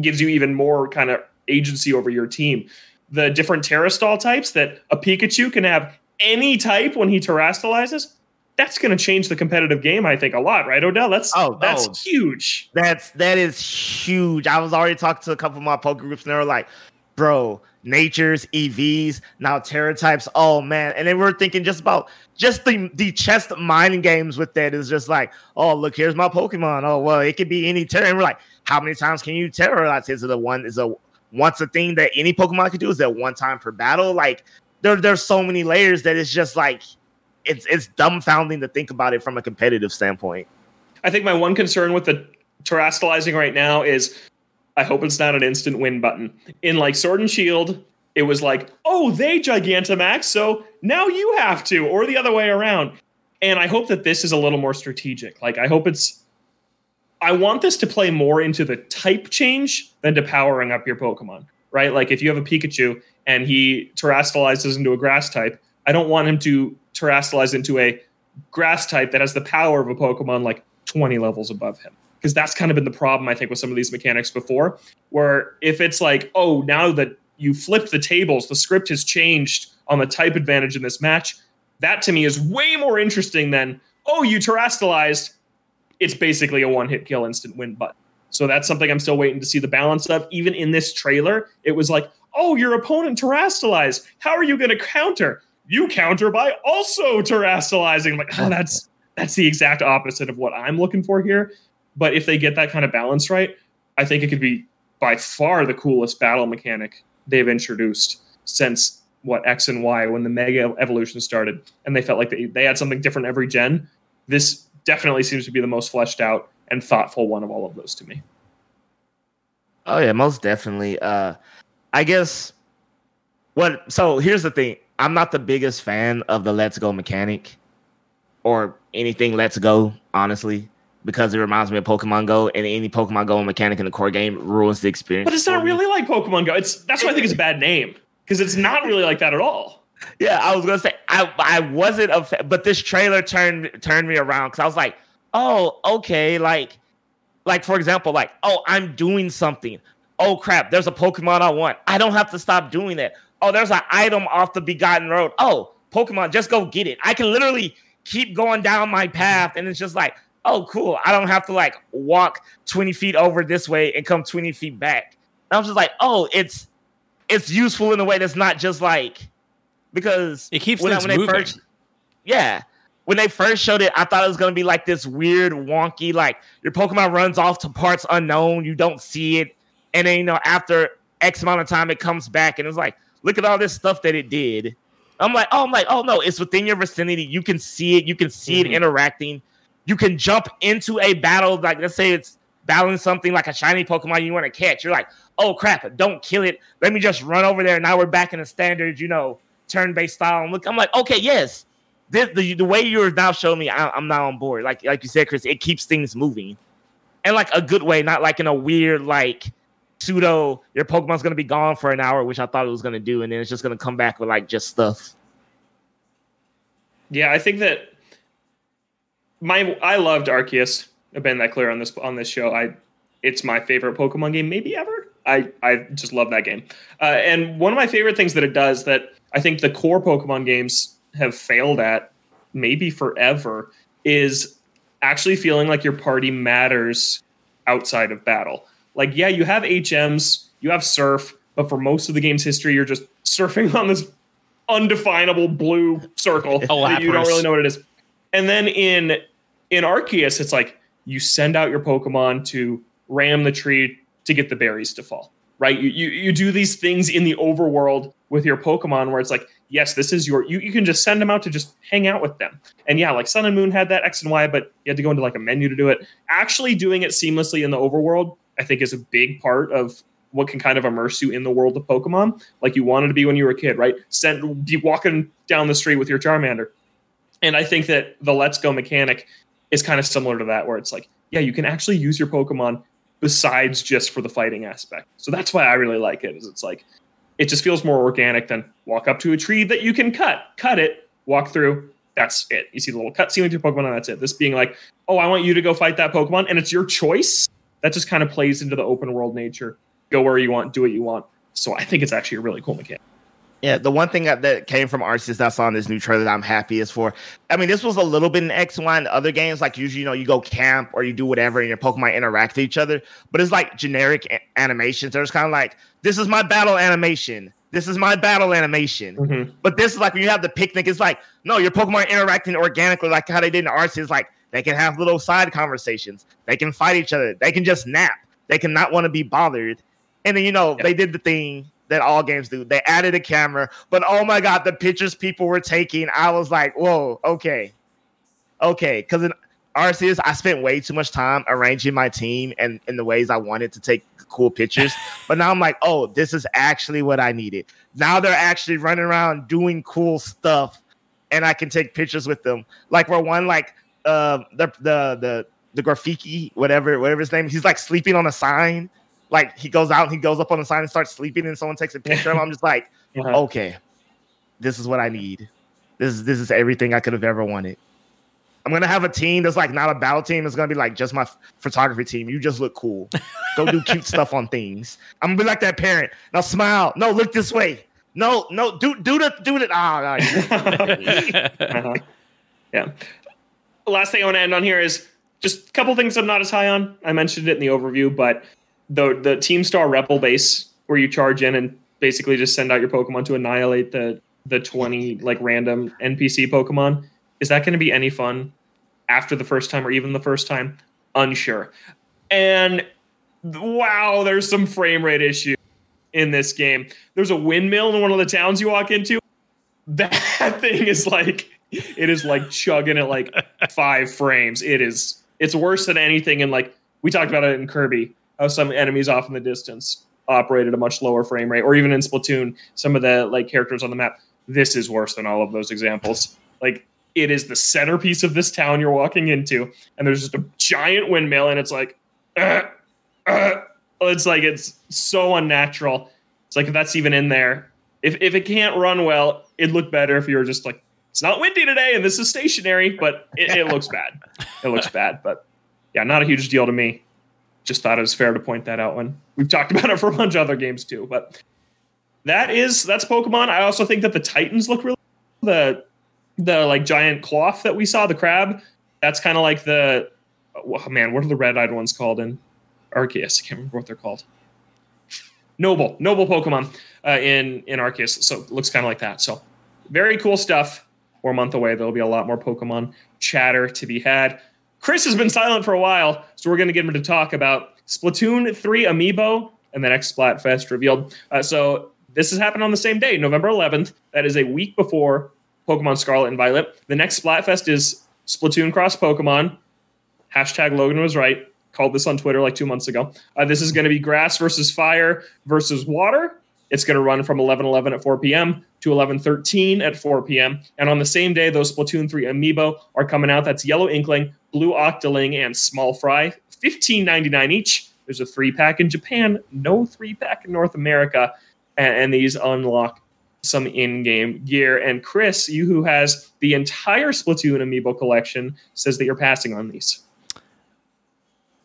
gives you even more kind of agency over your team. The different Terastal types that a Pikachu can have any type when he terastallizes, that's going to change the competitive game, I think, a lot, right, Odell? That's oh, that's oh, huge. That's that is huge. I was already talking to a couple of my poker groups, and they were like, "Bro, natures, EVs, now Tera types. Oh man!" And then we're thinking just about just the the chest mining games with that is just like, "Oh, look, here's my Pokemon. Oh, well, it could be any Tera." And we're like, "How many times can you terrorize? Is it a one? Is a once a thing that any Pokemon could do? Is that one time per battle? Like, there there's so many layers that it's just like." it's it's dumbfounding to think about it from a competitive standpoint. I think my one concern with the terastallizing right now is I hope it's not an instant win button. In like Sword and Shield, it was like, oh, they Gigantamax, so now you have to, or the other way around. And I hope that this is a little more strategic. Like, I hope it's. I want this to play more into the type change than to powering up your Pokemon, right? Like, if you have a Pikachu and he terastallizes into a grass type, I don't want him to terastallize into a grass type that has the power of a Pokemon like 20 levels above him. Because that's kind of been the problem, I think, with some of these mechanics before, where if it's like, oh, now that you flipped the tables, the script has changed on the type advantage in this match, that to me is way more interesting than, oh, you terastallized. It's basically a one hit kill instant win button. So that's something I'm still waiting to see the balance of. Even in this trailer, it was like, oh, your opponent terastallized. How are you going to counter? you counter by also terastallizing. like, oh, that's that's the exact opposite of what I'm looking for here. But if they get that kind of balance right, I think it could be by far the coolest battle mechanic they've introduced since what X and Y when the Mega Evolution started, and they felt like they, they had something different every gen. This definitely seems to be the most fleshed out and thoughtful one of all of those to me. Oh yeah, most definitely. Uh I guess what so here's the thing. I'm not the biggest fan of the Let's Go mechanic or anything Let's Go, honestly, because it reminds me of Pokemon Go, and any Pokemon Go mechanic in the core game ruins the experience. But it's not really like Pokemon Go. It's that's why I think it's a bad name because it's not really like that at all. Yeah, I was gonna say I I wasn't a fan, but this trailer turned turned me around because I was like, oh, okay, like like for example, like oh, I'm doing something. Oh crap, there's a Pokemon I want. I don't have to stop doing that oh, there's an item off the Begotten Road. Oh, Pokemon, just go get it. I can literally keep going down my path, and it's just like, oh, cool. I don't have to like walk 20 feet over this way and come 20 feet back. And I was just like, oh, it's it's useful in a way that's not just like because it keeps when, things when moving. First, yeah. When they first showed it, I thought it was gonna be like this weird, wonky, like your Pokemon runs off to parts unknown, you don't see it, and then you know after X amount of time it comes back, and it's like, Look at all this stuff that it did. I'm like, oh, I'm like, oh no, it's within your vicinity. You can see it. You can see mm-hmm. it interacting. You can jump into a battle. Like, let's say it's battling something like a shiny Pokemon you want to catch. You're like, oh crap, don't kill it. Let me just run over there. Now we're back in the standard, you know, turn-based style. And look, I'm like, okay, yes. This, the, the way you're now showing me, I, I'm now on board. Like like you said, Chris, it keeps things moving, and like a good way, not like in a weird like pseudo your Pokemon's gonna be gone for an hour, which I thought it was gonna do, and then it's just gonna come back with like just stuff. Yeah, I think that my I loved Arceus. I've been that clear on this on this show. I it's my favorite Pokemon game maybe ever. I I just love that game. Uh, and one of my favorite things that it does that I think the core Pokemon games have failed at maybe forever is actually feeling like your party matters outside of battle like yeah, you have HMs, you have surf, but for most of the game's history, you're just <laughs> surfing on this undefinable blue circle <laughs> that you don't really know what it is. And then in in Arceus, it's like you send out your Pokemon to ram the tree to get the berries to fall. right? You, you you do these things in the overworld with your Pokemon where it's like, yes, this is your you, you can just send them out to just hang out with them. And yeah, like Sun and Moon had that X and Y, but you had to go into like a menu to do it. Actually doing it seamlessly in the overworld, I think is a big part of what can kind of immerse you in the world of Pokemon, like you wanted to be when you were a kid, right? Send be walking down the street with your Charmander. And I think that the Let's Go mechanic is kind of similar to that, where it's like, yeah, you can actually use your Pokemon besides just for the fighting aspect. So that's why I really like it. Is it's like it just feels more organic than walk up to a tree that you can cut, cut it, walk through. That's it. You see the little cutscene with your Pokemon, and that's it. This being like, oh, I want you to go fight that Pokemon, and it's your choice. That just kind of plays into the open world nature. Go where you want, do what you want. So I think it's actually a really cool mechanic. Yeah, the one thing that, that came from Arceus that's on this new trailer that I'm happy is for. I mean, this was a little bit in X Y and other games. Like usually, you know, you go camp or you do whatever, and your Pokemon interact with each other. But it's like generic a- animations. There's kind of like, this is my battle animation. This is my battle animation. Mm-hmm. But this is like when you have the picnic. It's like, no, your Pokemon interacting organically, like how they did in Arceus. Like they can have little side conversations. They can fight each other. They can just nap. They can not want to be bothered. And then you know yeah. they did the thing that all games do. They added a camera, but oh my god, the pictures people were taking, I was like, whoa, okay, okay. Because in Arceus, I spent way too much time arranging my team and in the ways I wanted to take cool pictures. <laughs> but now I'm like, oh, this is actually what I needed. Now they're actually running around doing cool stuff, and I can take pictures with them. Like where one, like uh, the the the the graffiti, whatever whatever his name, he's like sleeping on a sign like he goes out and he goes up on the sign and starts sleeping, and someone takes a picture of him. I'm just like, <laughs> uh-huh. okay, this is what I need. This is this is everything I could have ever wanted. I'm gonna have a team that's like not a battle team. It's gonna be like just my f- photography team. You just look cool. Go do cute <laughs> stuff on things. I'm gonna be like that parent. Now smile. No, look this way. No, no, do do the do it. Ah, oh, <laughs> uh-huh. yeah. The last thing I want to end on here is just a couple things I'm not as high on. I mentioned it in the overview, but the the Team Star Rebel base where you charge in and basically just send out your Pokemon to annihilate the the 20 like random NPC Pokemon. Is that going to be any fun after the first time or even the first time? Unsure. And wow, there's some frame rate issue in this game. There's a windmill in one of the towns you walk into. That <laughs> thing is like it is like chugging at like five frames. It is it's worse than anything in like we talked about it in Kirby how some enemies off in the distance operate at a much lower frame rate, or even in Splatoon, some of the like characters on the map. This is worse than all of those examples. Like it is the centerpiece of this town you're walking into, and there's just a giant windmill, and it's like, uh, uh, it's like it's so unnatural. It's like if that's even in there, if if it can't run well, it'd look better if you were just like, it's not windy today, and this is stationary, but it, it looks bad. It looks bad, but yeah, not a huge deal to me just thought it was fair to point that out when we've talked about it for a bunch of other games too. But that is that's Pokemon. I also think that the Titans look really the the like giant Klawf that we saw, the crab. That's kind of like the oh, man. What are the red-eyed ones called in Arceus? I can't remember what they're called. Noble, noble Pokemon uh, in in Arceus. So it looks kind of like that. So very cool stuff. We're a month away. There'll be a lot more Pokemon chatter to be had. Chris has been silent for a while, so we're going to get him to talk about Splatoon 3 Amiibo and the next Splatfest revealed. Uh, so this has happened on the same day, November 11th. That is a week before Pokemon Scarlet and Violet. The next Splatfest is Splatoon Cross Pokemon. Hashtag Logan was right. Called this on Twitter like two months ago. Uh, this is going to be grass versus fire versus water. It's going to run from 11:11 at 4 p.m. to 11:13 at 4 p.m. And on the same day, those Splatoon 3 amiibo are coming out. That's Yellow Inkling, Blue Octoling, and Small Fry. 15.99 each. There's a three pack in Japan, no three pack in North America, and, and these unlock some in-game gear. And Chris, you who has the entire Splatoon amiibo collection, says that you're passing on these.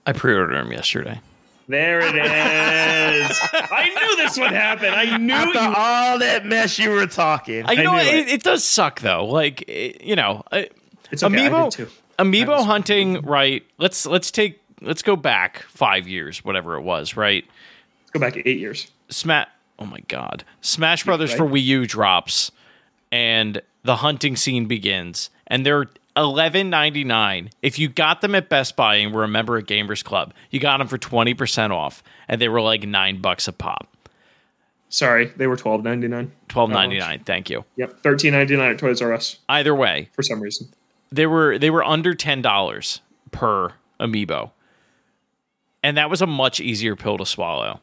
I pre-ordered them yesterday. There it is. <laughs> I knew this would happen. I knew After you- all that mess you were talking. I, you I know it. It, it. does suck though. Like it, you know, it's okay. amiibo. Amiibo hunting, right? Let's let's take let's go back five years, whatever it was, right? Let's go back eight years. Smash. Oh my god, Smash Brothers right? for Wii U drops, and the hunting scene begins, and they're Eleven ninety nine. If you got them at Best Buy and were a member of Gamers Club, you got them for twenty percent off, and they were like nine bucks a pop. Sorry, they were twelve ninety nine. Twelve ninety nine. Thank you. Yep, thirteen ninety nine at Toys R Us. Either way, for some reason, they were they were under ten dollars per amiibo, and that was a much easier pill to swallow.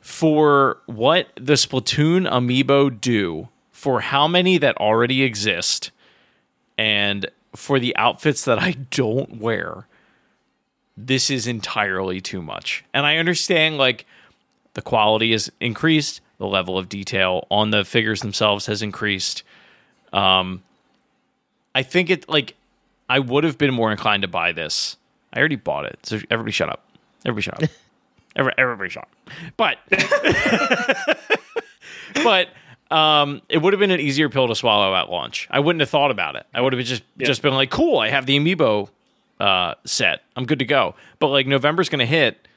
For what the Splatoon amiibo do, for how many that already exist, and for the outfits that I <laughs> don't wear, this is entirely too much. And I understand like the quality is increased, the level of detail on the figures themselves has increased. Um I think it like I would have been more inclined to buy this. I already bought it. So everybody shut up. Everybody shut up. <laughs> everybody, everybody shut up. But <laughs> but um, it would have been an easier pill to swallow at launch. I wouldn't have thought about it. I would have just yeah. just been like, "Cool, I have the amiibo uh, set. I'm good to go." But like November's going to hit,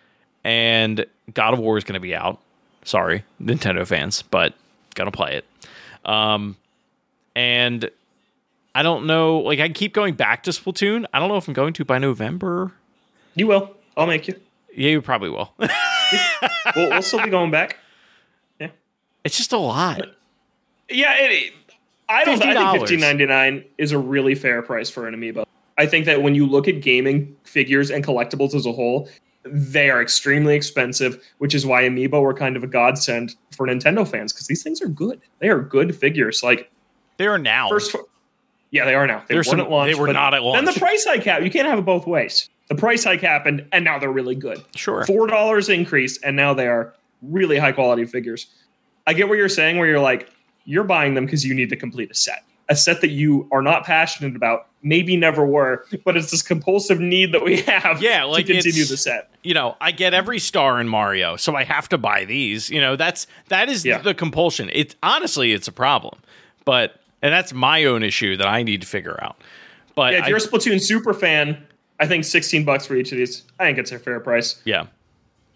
and God of War is going to be out. Sorry, Nintendo fans, but gonna play it. Um, and I don't know. Like, I keep going back to Splatoon. I don't know if I'm going to by November. You will. I'll make you. Yeah, you probably will. <laughs> we'll, we'll still be going back. Yeah, it's just a lot. Yeah, it, I don't. $50. I think fifteen ninety nine is a really fair price for an amiibo. I think that when you look at gaming figures and collectibles as a whole, they are extremely expensive, which is why amiibo were kind of a godsend for Nintendo fans because these things are good. They are good figures. Like they are now. First, yeah, they are now. They were some, at launch. They were not at launch. Then the price hike happened. You can't have it both ways. The price hike happened, and now they're really good. Sure, four dollars increase, and now they are really high quality figures. I get what you're saying, where you're like, you're buying them because you need to complete a set. A set that you are not passionate about, maybe never were, but it's this compulsive need that we have yeah, like to continue the set. You know, I get every star in Mario, so I have to buy these. You know, that's that is yeah. the compulsion. It honestly, it's a problem, but and that's my own issue that I need to figure out. But yeah, if you're a Splatoon super fan, I think 16 bucks for each of these. I think it's a fair price. Yeah.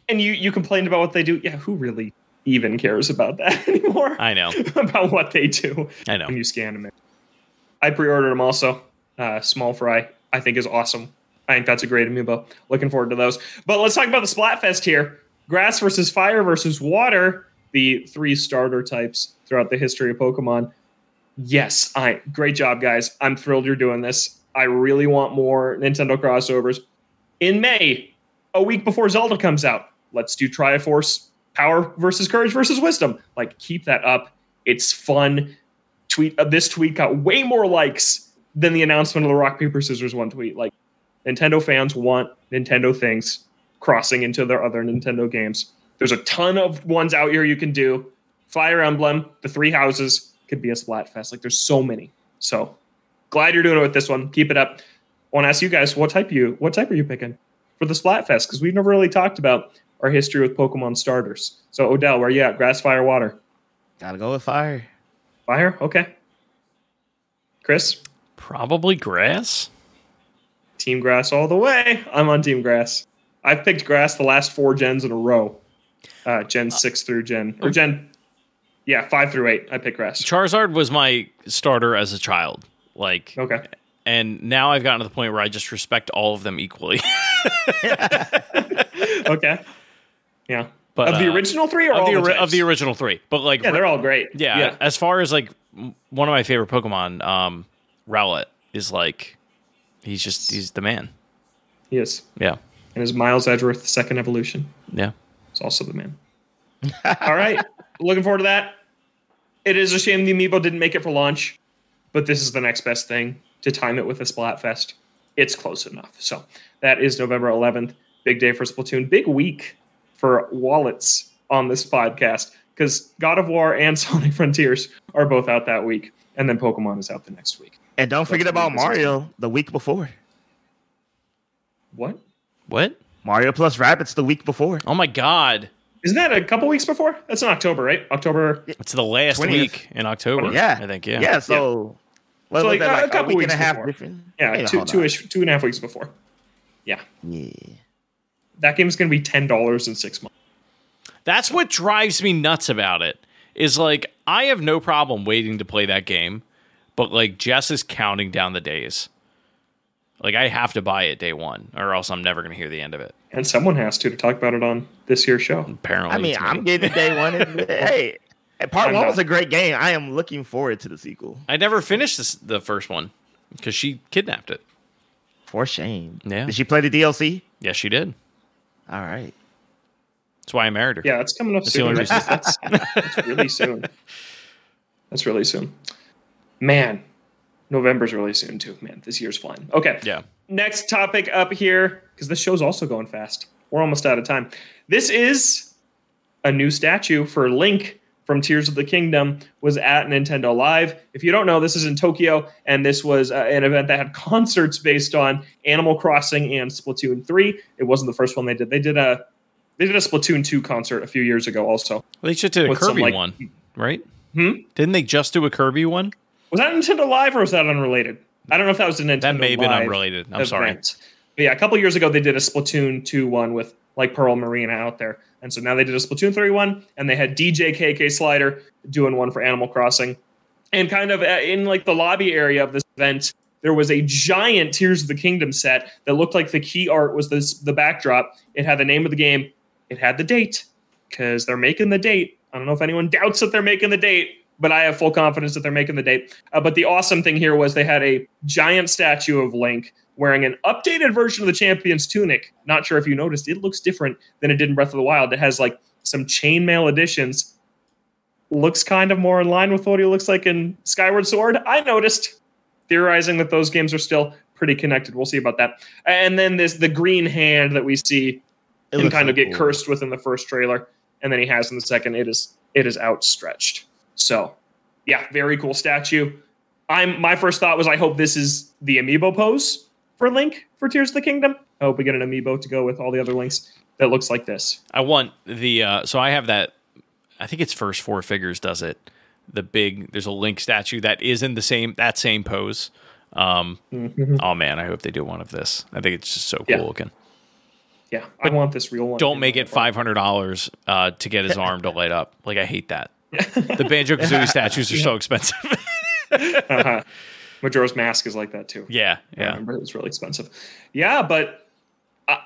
And you you complained about what they do. Yeah, who really even cares about <laughs> that anymore. I know <laughs> about what they do. I know when you scan them. In. I pre-ordered them also. Uh, small fry, I think, is awesome. I think that's a great amiibo. Looking forward to those. But let's talk about the Splatfest here: grass versus fire versus water. The three starter types throughout the history of Pokemon. Yes, I great job, guys. I'm thrilled you're doing this. I really want more Nintendo crossovers in May, a week before Zelda comes out. Let's do Triforce power versus courage versus wisdom. Like, keep that up. It's fun. Tweet uh, this tweet got way more likes than the announcement of the rock paper scissors one tweet. Like, Nintendo fans want Nintendo things crossing into their other Nintendo games. There's a ton of ones out here you can do. Fire Emblem, the three houses could be a splat fest. Like, there's so many. So glad you're doing it with this one. Keep it up. I want to ask you guys, what type you what type are you picking for the splat fest? Because we've never really talked about our history with Pokemon starters. So Odell, where you at? Grass, fire, water? Gotta go with fire. Fire? Okay. Chris? Probably grass. Team grass all the way. I'm on team grass. I've picked grass the last four gens in a row. Uh, gen uh, six through gen or gen yeah, five through eight. I pick grass. Charizard was my starter as a child. Like okay. And now I've gotten to the point where I just respect all of them equally. <laughs> okay. Yeah. But of the uh, original three or of the, the of the original three, but like yeah, they're all great. Yeah, yeah, As far as like one of my favorite Pokemon, um, Rowlet is like he's just he's the man. He is. Yeah. And his Miles Edgeworth second evolution. Yeah. It's also the man. <laughs> all right. Looking forward to that. It is a shame the Amiibo didn't make it for launch, but this is the next best thing to time it with a Splatfest. It's close enough. So that is November 11th. Big day for Splatoon. Big week for wallets on this podcast because God of War and <laughs> Sonic Frontiers are both out that week, and then Pokemon is out the next week. And don't forget about Mario the week before. What? What? Mario plus Rabbids the week before. Oh my god. Isn't that a couple weeks before? That's in October, right? October. It's the last 20th. week in October. Yeah, I think. Yeah. Yeah. So, yeah. so like, that, like, a couple a weeks and a half before. different. Yeah, two two ish, two and a half weeks before. Yeah. Yeah that game is going to be ten dollars in six months. That's what drives me nuts about it. Is like I have no problem waiting to play that game, but like Jess is counting down the days. Like I have to buy it day one, or else I'm never going to hear the end of it. And someone has to to talk about it on this year's show. Apparently, I mean, I'm getting it day one. <laughs> hey, part I'm one not. was a great game. I am looking forward to the sequel. I never finished this, the first one because she kidnapped it. For shame. Yeah. Did she play the DLC? Yes, she did. All right. That's why I married her. Yeah, that's coming up That's soon. only. That's, that's really soon. That's really soon. Man, November's really soon too. Man, this year's flying. Okay. Yeah. Next topic up here, because the show's also going fast. We're almost out of time. This is a new statue for Link from Tears of the Kingdom was at Nintendo Live. If you don't know, this is in Tokyo, and this was uh, an event that had <laughs> concerts based on Animal Crossing and Splatoon 3. It wasn't the first one they did. They did a they did a Splatoon 2 concert a few years ago also. They just did a With some, Kirby like- one, <laughs> right? Hmm? Didn't they just do a Kirby one? Was that Nintendo Live or was that unrelated? I don't know if that was a Nintendo Live. That may have been unrelated. I'm sorry. But yeah, a couple years ago they did a Splatoon 2 one with like Pearl Marina out there. And so now they did a Splatoon 3 one and they had DJ KK Slider doing one for Animal Crossing. And kind of uh, in like the lobby area of this event, there was a giant Tears of the Kingdom set that looked like the key art was this the backdrop. It had the name of the game, it had the date because they're making the date. I don't know if anyone doubts that they're making the date, but I have full confidence that they're making the date. Uh, but the awesome thing here was they had a giant statue of Link wearing an updated version of the champion's tunic. Not sure if you noticed, it looks different than it did in Breath of the Wild. It has like some chainmail additions. Looks kind of more in line with what he looks like in Skyward Sword. I noticed, theorizing that those games are still pretty connected. We'll see about that. And then this the green hand that we see It him kind so of get cool. cursed within the first trailer, and then he has in the second. It is it is outstretched. So, yeah, very cool statue. I'm my first thought was I hope this is the amiibo pose for Link for Tears of the Kingdom. I hope we get an amiibo to go with all the other links that looks like this. I want the uh, so I have that. I think it's first four figures does it. The big there's a Link statue that is in the same that same pose. Um, oh man, I hope they do one of this. I think it's just so cool Yeah. looking. Yeah, I want this real one. Don't make it five hundred dollars uh, to get his arm to light up. Like I hate that. <laughs> The Banjo Kazooie statues are so expensive. <laughs> uh-huh. Majora's Mask is like that too. yeah, I yeah. remember it was really expensive. Yeah, but uh,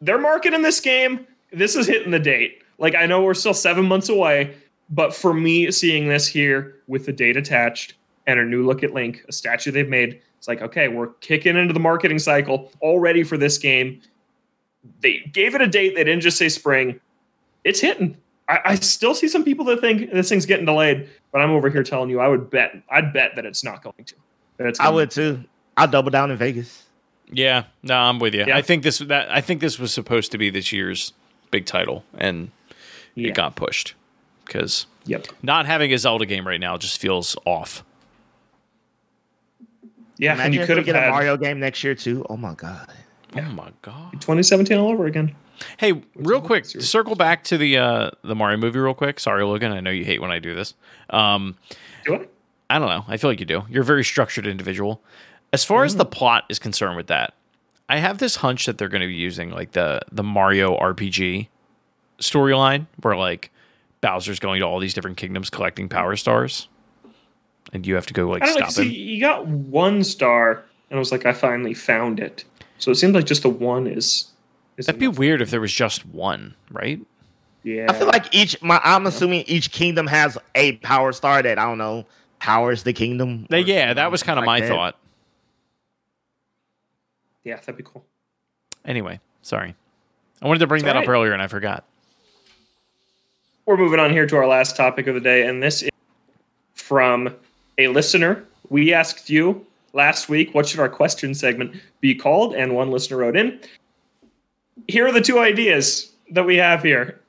they're marketing this game. This is hitting the date. Like I know we're still seven months away, but for me, seeing this here with the date attached and a new look at Link, a statue they've made, it's like okay, we're kicking into the marketing cycle already for this game. They gave it a date. They didn't just say spring. It's hitting. I, I still see some people that think this thing's getting delayed, but I'm over here telling you, I would bet, I'd bet that it's not going to. That it's I gonna- would too. I'll double down in Vegas. Yeah, no, I'm with you. Yeah. I think this that I think this was supposed to be this year's big title, and Yeah. it got pushed because Yep. not having a Zelda game right now just feels off. Yeah, Imagine and you could have get had a Mario game next year too. Oh my god. Oh my god! 2017 all over again. Hey, real quick, circle back to the uh the Mario movie real quick. Sorry, Logan. I know you hate when I do this. Um, Do it. I don't know. I feel like you do. You're a very structured individual. As far as the plot is concerned with that, I have this hunch that they're going to be using like the the Mario RPG storyline where like Bowser's going to all these different kingdoms collecting power stars. And you have to go like I stop See, him. you got one star, and I was like, I finally found it. So it seems like just the one is. Is That'd be weird if there was just one, right? Yeah. I feel like each my I'm assuming each kingdom has a power star that I don't know powers the kingdom. They- or yeah, that was kind of my that. thought. yeah, that'd be cool. Anyway, sorry. I wanted to bring It's that all up earlier and I forgot. We're moving on here to our last topic of the day, and this is from a listener. We asked you last week, what should our question segment be called? And one listener wrote in. Here are the two ideas that we have here.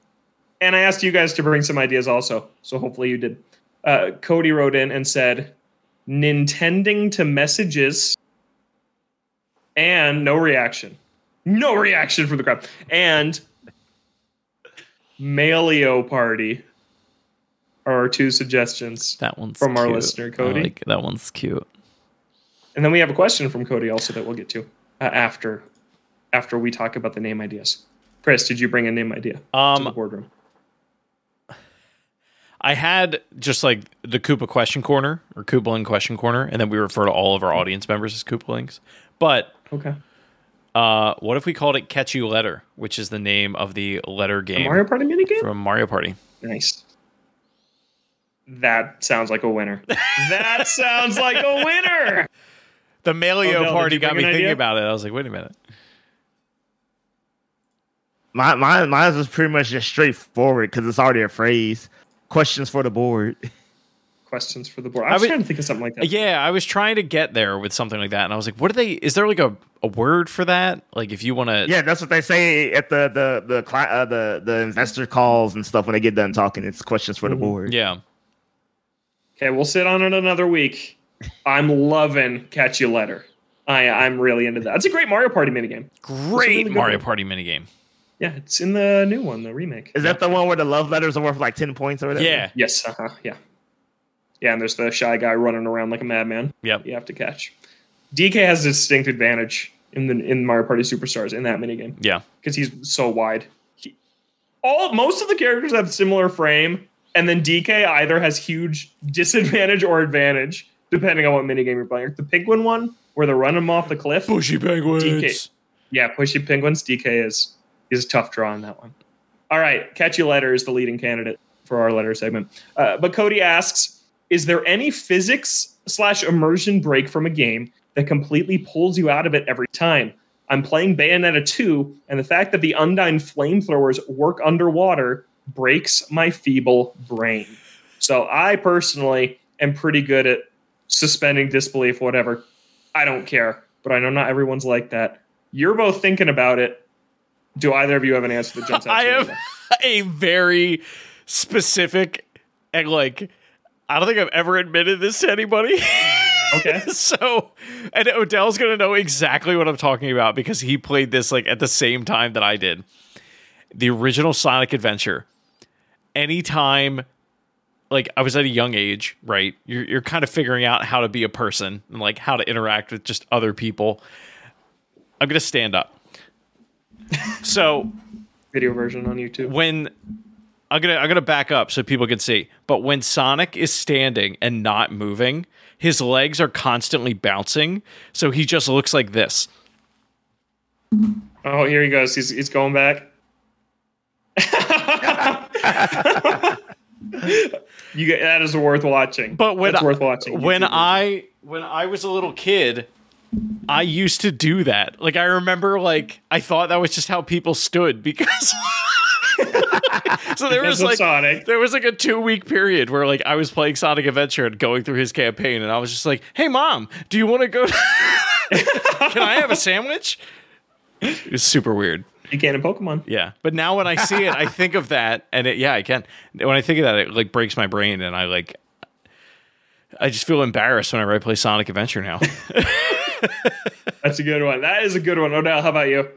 And I asked you guys to bring some ideas also. So hopefully you did. Uh, Cody wrote in and said, Nintending to messages and no reaction. No reaction from the crowd. And Malio Party are our two suggestions. That one's From our cute. listener, I Cody. like- that one's cute. And then we have a question from Cody also that we'll get to uh, after after we talk about the name ideas. Chris, did you bring a name idea to the Um, boardroom? I had just like the Koopa question corner or Koopaling question corner, and then we refer to all of our audience members as Koopalings. But Okay. Uh, what if we called it Catch You Letter, which is the name of the letter game Mario Party mini game from Mario Party? Nice. That sounds like a winner. <laughs> that sounds like a winner. The Malio Oh, no, Party got me thinking idea? about it. I was like, wait a minute. My mine, mine was pretty much just straightforward because it's already a phrase. Questions for the board. Questions for the board. I was would- trying to think of something like that. Yeah, I was trying to get there with something like that, and I was like, what are they? Is there like a, a word for that? Like, if you want to, Yeah, that's what they say at the the the cli- uh, the the investor calls and stuff when they get done talking. It's questions for the board. yeah. Okay, we'll sit on it another week. I'm loving Catch You Letter. I, I'm really into that. It's a great Mario Party minigame. Great really Mario one. Party minigame. Yeah, it's in the new one, the remake. Is that the one where the love letters are worth like ten points or whatever? Yeah. Yes, uh-huh, yeah. Yeah, and there's the shy guy running around like a madman. Yep. You have to catch. DK has a distinct advantage in the in Mario Party Superstars in that minigame Yeah. because he's so wide. He, all most of the characters have similar frame, and then DK either has huge disadvantage or advantage depending on what minigame you're playing. The penguin one where they're running him off the cliff. Pushy penguins. DK. Yeah, pushy penguins. DK is is a tough draw on that one. All right, Catch You Letter is the leading candidate for our letter segment. Uh, but Cody asks, is there any physics slash immersion break from a game that completely pulls you out of it every time? I'm playing Bayonetta 2, and the fact that the Undine flamethrowers work underwater breaks my feeble brain. So I personally am pretty good at suspending disbelief, whatever. I don't care, but I know not everyone's like that. You're both thinking about it. Do either of you have an answer that jumps out? <laughs> I have a very specific and like I don't think I've ever admitted this to anybody. <laughs> Okay. so and Odell's gonna know exactly what I'm talking about because he played this like at the same time that I did. The original Sonic Adventure. Anytime like I was at a young age, right? You're you're kind of figuring out how to be a person and like how to interact with just other people. I'm gonna stand up. So Video version on YouTube. when I'm gonna I'm gonna back up so people can see. But when Sonic is standing and not moving, his legs are constantly bouncing, so he just looks like this. Oh, here he goes. He's he's going back. <laughs> you get that is worth watching. But when That's worth watching. when YouTube. I when I was a little kid, I used to do that. Like I remember, like I thought that was just how people stood because. <laughs> so there was like Sonic. there was like a two week period where like I was playing Sonic Adventure and going through his campaign, and I was just like, "Hey, mom, do you want to go? <laughs> Can I have a sandwich?" It was super weird. you can in Pokemon. Yeah, but now when I see it, I think of that, and it, yeah, I can. When I think of that, it like breaks my brain, and I like, I just feel embarrassed whenever I play Sonic Adventure now. <laughs> That's a good one. That is a good one. Odell, how about you?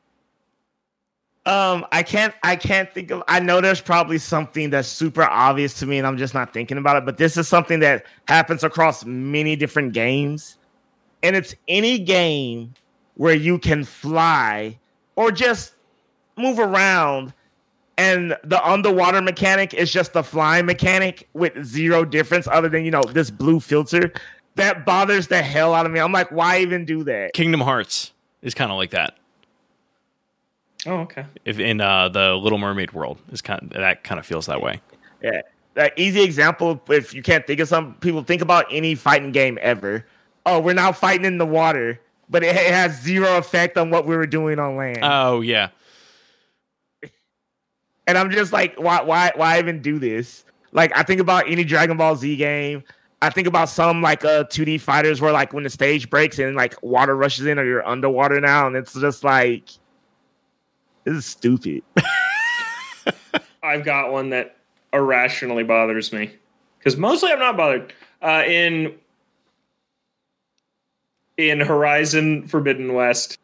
Um, I can't. I can't think of. I know there's probably something that's super obvious to me, and I'm just not thinking about it. But this is something that happens across many different games, and it's any game where you can fly or just move around, and the underwater mechanic is just the flying mechanic with zero difference, other than you know this blue filter. That bothers the hell out of me. I'm like, why even do that? Kingdom Hearts is kind of like that. Oh, okay. If in uh, the Little Mermaid world, is kind of, that kind of feels that way. Yeah. That easy example, if you can't think of some people, think about any fighting game ever. Oh, we're now fighting in the water, but it, it has zero effect on what we were doing on land. Oh yeah, and I'm just like, why, why, why even do this? Like, I think about any Dragon Ball Z game. I think about some like uh 2D fighters where like when the stage breaks and like water rushes in or you're underwater now, and it's just like, this is stupid. <laughs> I've got one that irrationally bothers me because mostly I'm not bothered. Uh, in in Horizon Forbidden West,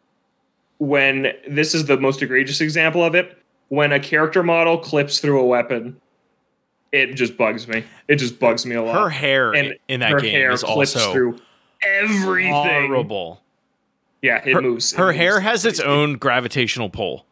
when this is the most egregious example of it, when a character model clips through a weapon, it just bugs me. It just bugs me a lot. her hair and in that her game hair is clips also through everything. horrible. Yeah, it Her, moves. It her moves hair has its own gravitational pull.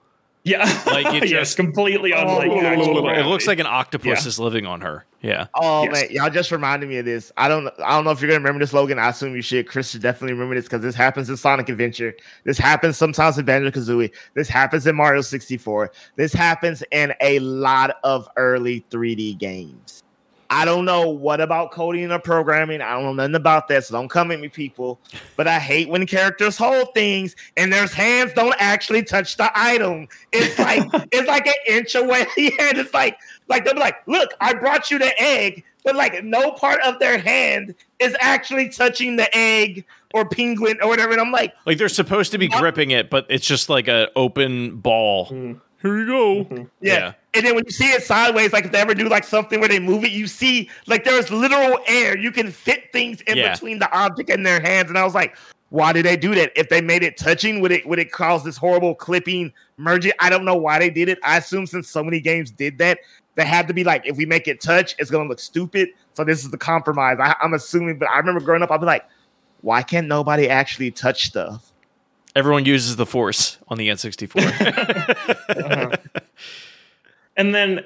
Yeah, like it <laughs> just yes, completely oh, unlike. Oh, it looks like an octopus yeah. is living on her. Yeah. Oh yes. man, y'all just reminded me of this. I don't. I don't know if you're gonna remember this, Logan. I assume you should. Chris should definitely remember this because this happens in Sonic Adventure. This happens sometimes in Banjo Kazooie. This happens in Mario 64. This happens in a lot of early 3D games. I don't know what about coding or programming. I don't know nothing about that. So don't come at me, people. But I hate when characters hold things and their hands don't actually touch the item. It's like <laughs> it's like an inch away. <laughs> and it's like like they'll be like, look, I brought you the egg, but like no part of their hand is actually touching the egg or penguin or whatever. And I'm like, like they're supposed to be gripping it, but it's just like an open ball. Mm. Here you go. Mm-hmm. Yeah. yeah. And then when you see it sideways, like if they ever do like something where they move it, you see like there's literal air. You can fit things in yeah. between the object and their hands. And I was like, why did they do that? If they made it touching, would it would it cause this horrible clipping merging? I don't know why they did it. I assume since so many games did that, they had to be like, if we make it touch, it's gonna look stupid. So this is the compromise. I, I'm assuming, but I remember growing up, I'd be like, why can't nobody actually touch stuff? Everyone uses the Force on the N64. <laughs> uh-huh. <laughs> And then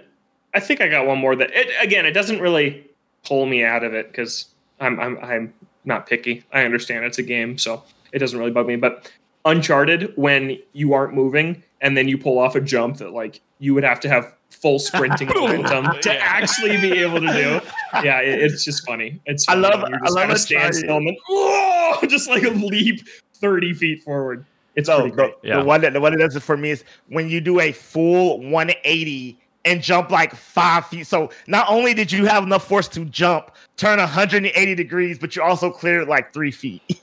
I think I got one more that it, again, it doesn't really pull me out of it because I'm, I'm I'm not picky. I understand it's a game, so it doesn't really bug me. But Uncharted, when you aren't moving and then you pull off a jump that like you would have to have full sprinting <laughs> momentum to actually be able to do. Yeah, it, it's just funny. It's funny. I love I love a stand still and then, oh, <laughs> just like a leap thirty feet forward. It's no, pretty great. The, yeah. the one that the one that does it for me is when you do a full 180 and jump like five feet. So not only did you have enough force to jump, turn 180 degrees, but you also cleared like three feet. <laughs>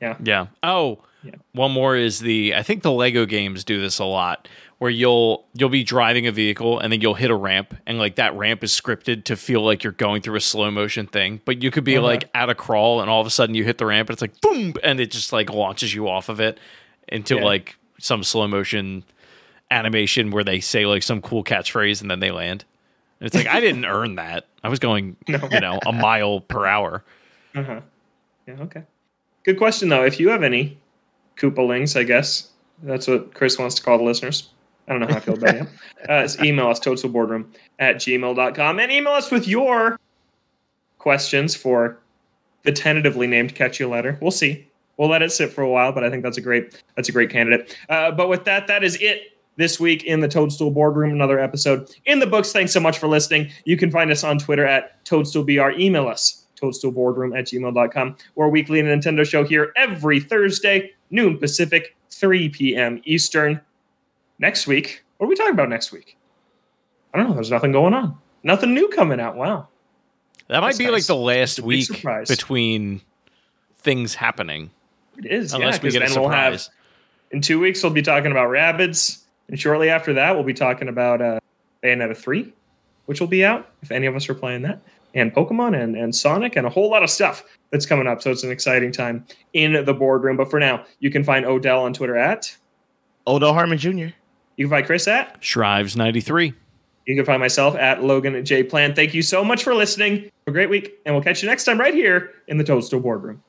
Yeah. Yeah. Oh, yeah. one more is the I think the Lego games do this a lot where you'll you'll be driving a vehicle and then you'll hit a ramp and like that ramp is scripted to feel like you're going through a slow motion thing but you could be uh-huh. like at a crawl and all of a sudden you hit the ramp and it's like boom and it just like launches you off of it into yeah. like some slow motion animation where they say like some cool catchphrase and then they land and it's like i didn't earn that i was going <laughs> no. you know a mile per hour uh-huh yeah okay good question though if you have any koopalings i guess that's what chris wants to call the listeners I don't know how I feel about him. <laughs> Uh, email us, toadstoolboardroom at gmail.com, and email us with your questions for the tentatively named Catch You Letter. We'll see. We'll let it sit for a while, but I think that's a great that's a great candidate. Uh, but with that, that is it this week in the Toadstool Boardroom. Another episode in the books. Thanks so much for listening. You can find us on Twitter at ToadstoolBR. Email us, toadstoolboardroom at gmail.com. We're weekly Nintendo show here every Thursday, noon Pacific, 3 p.m. Eastern next week. What are we talking about next week? I don't know. There's nothing going on. Nothing new coming out. Wow. That might That's be nice. like the last week between things happening. It is, unless yeah, we get a surprise. We'll have, in two weeks, we'll be talking about Rabbids, and shortly after that, we'll be talking about uh, Bayonetta three, which will be out if any of us are playing that, and Pokemon and and Sonic and a whole lot of stuff that's coming up. So it's an exciting time in the boardroom. But for now, you can find Odell on Twitter at Odell Harmon Jr. You can find Chris at Shrives93. You can find myself at Logan J Plant. Thank you so much for listening. Have a great week, and we'll catch you next time right here in the Toadstool Boardroom.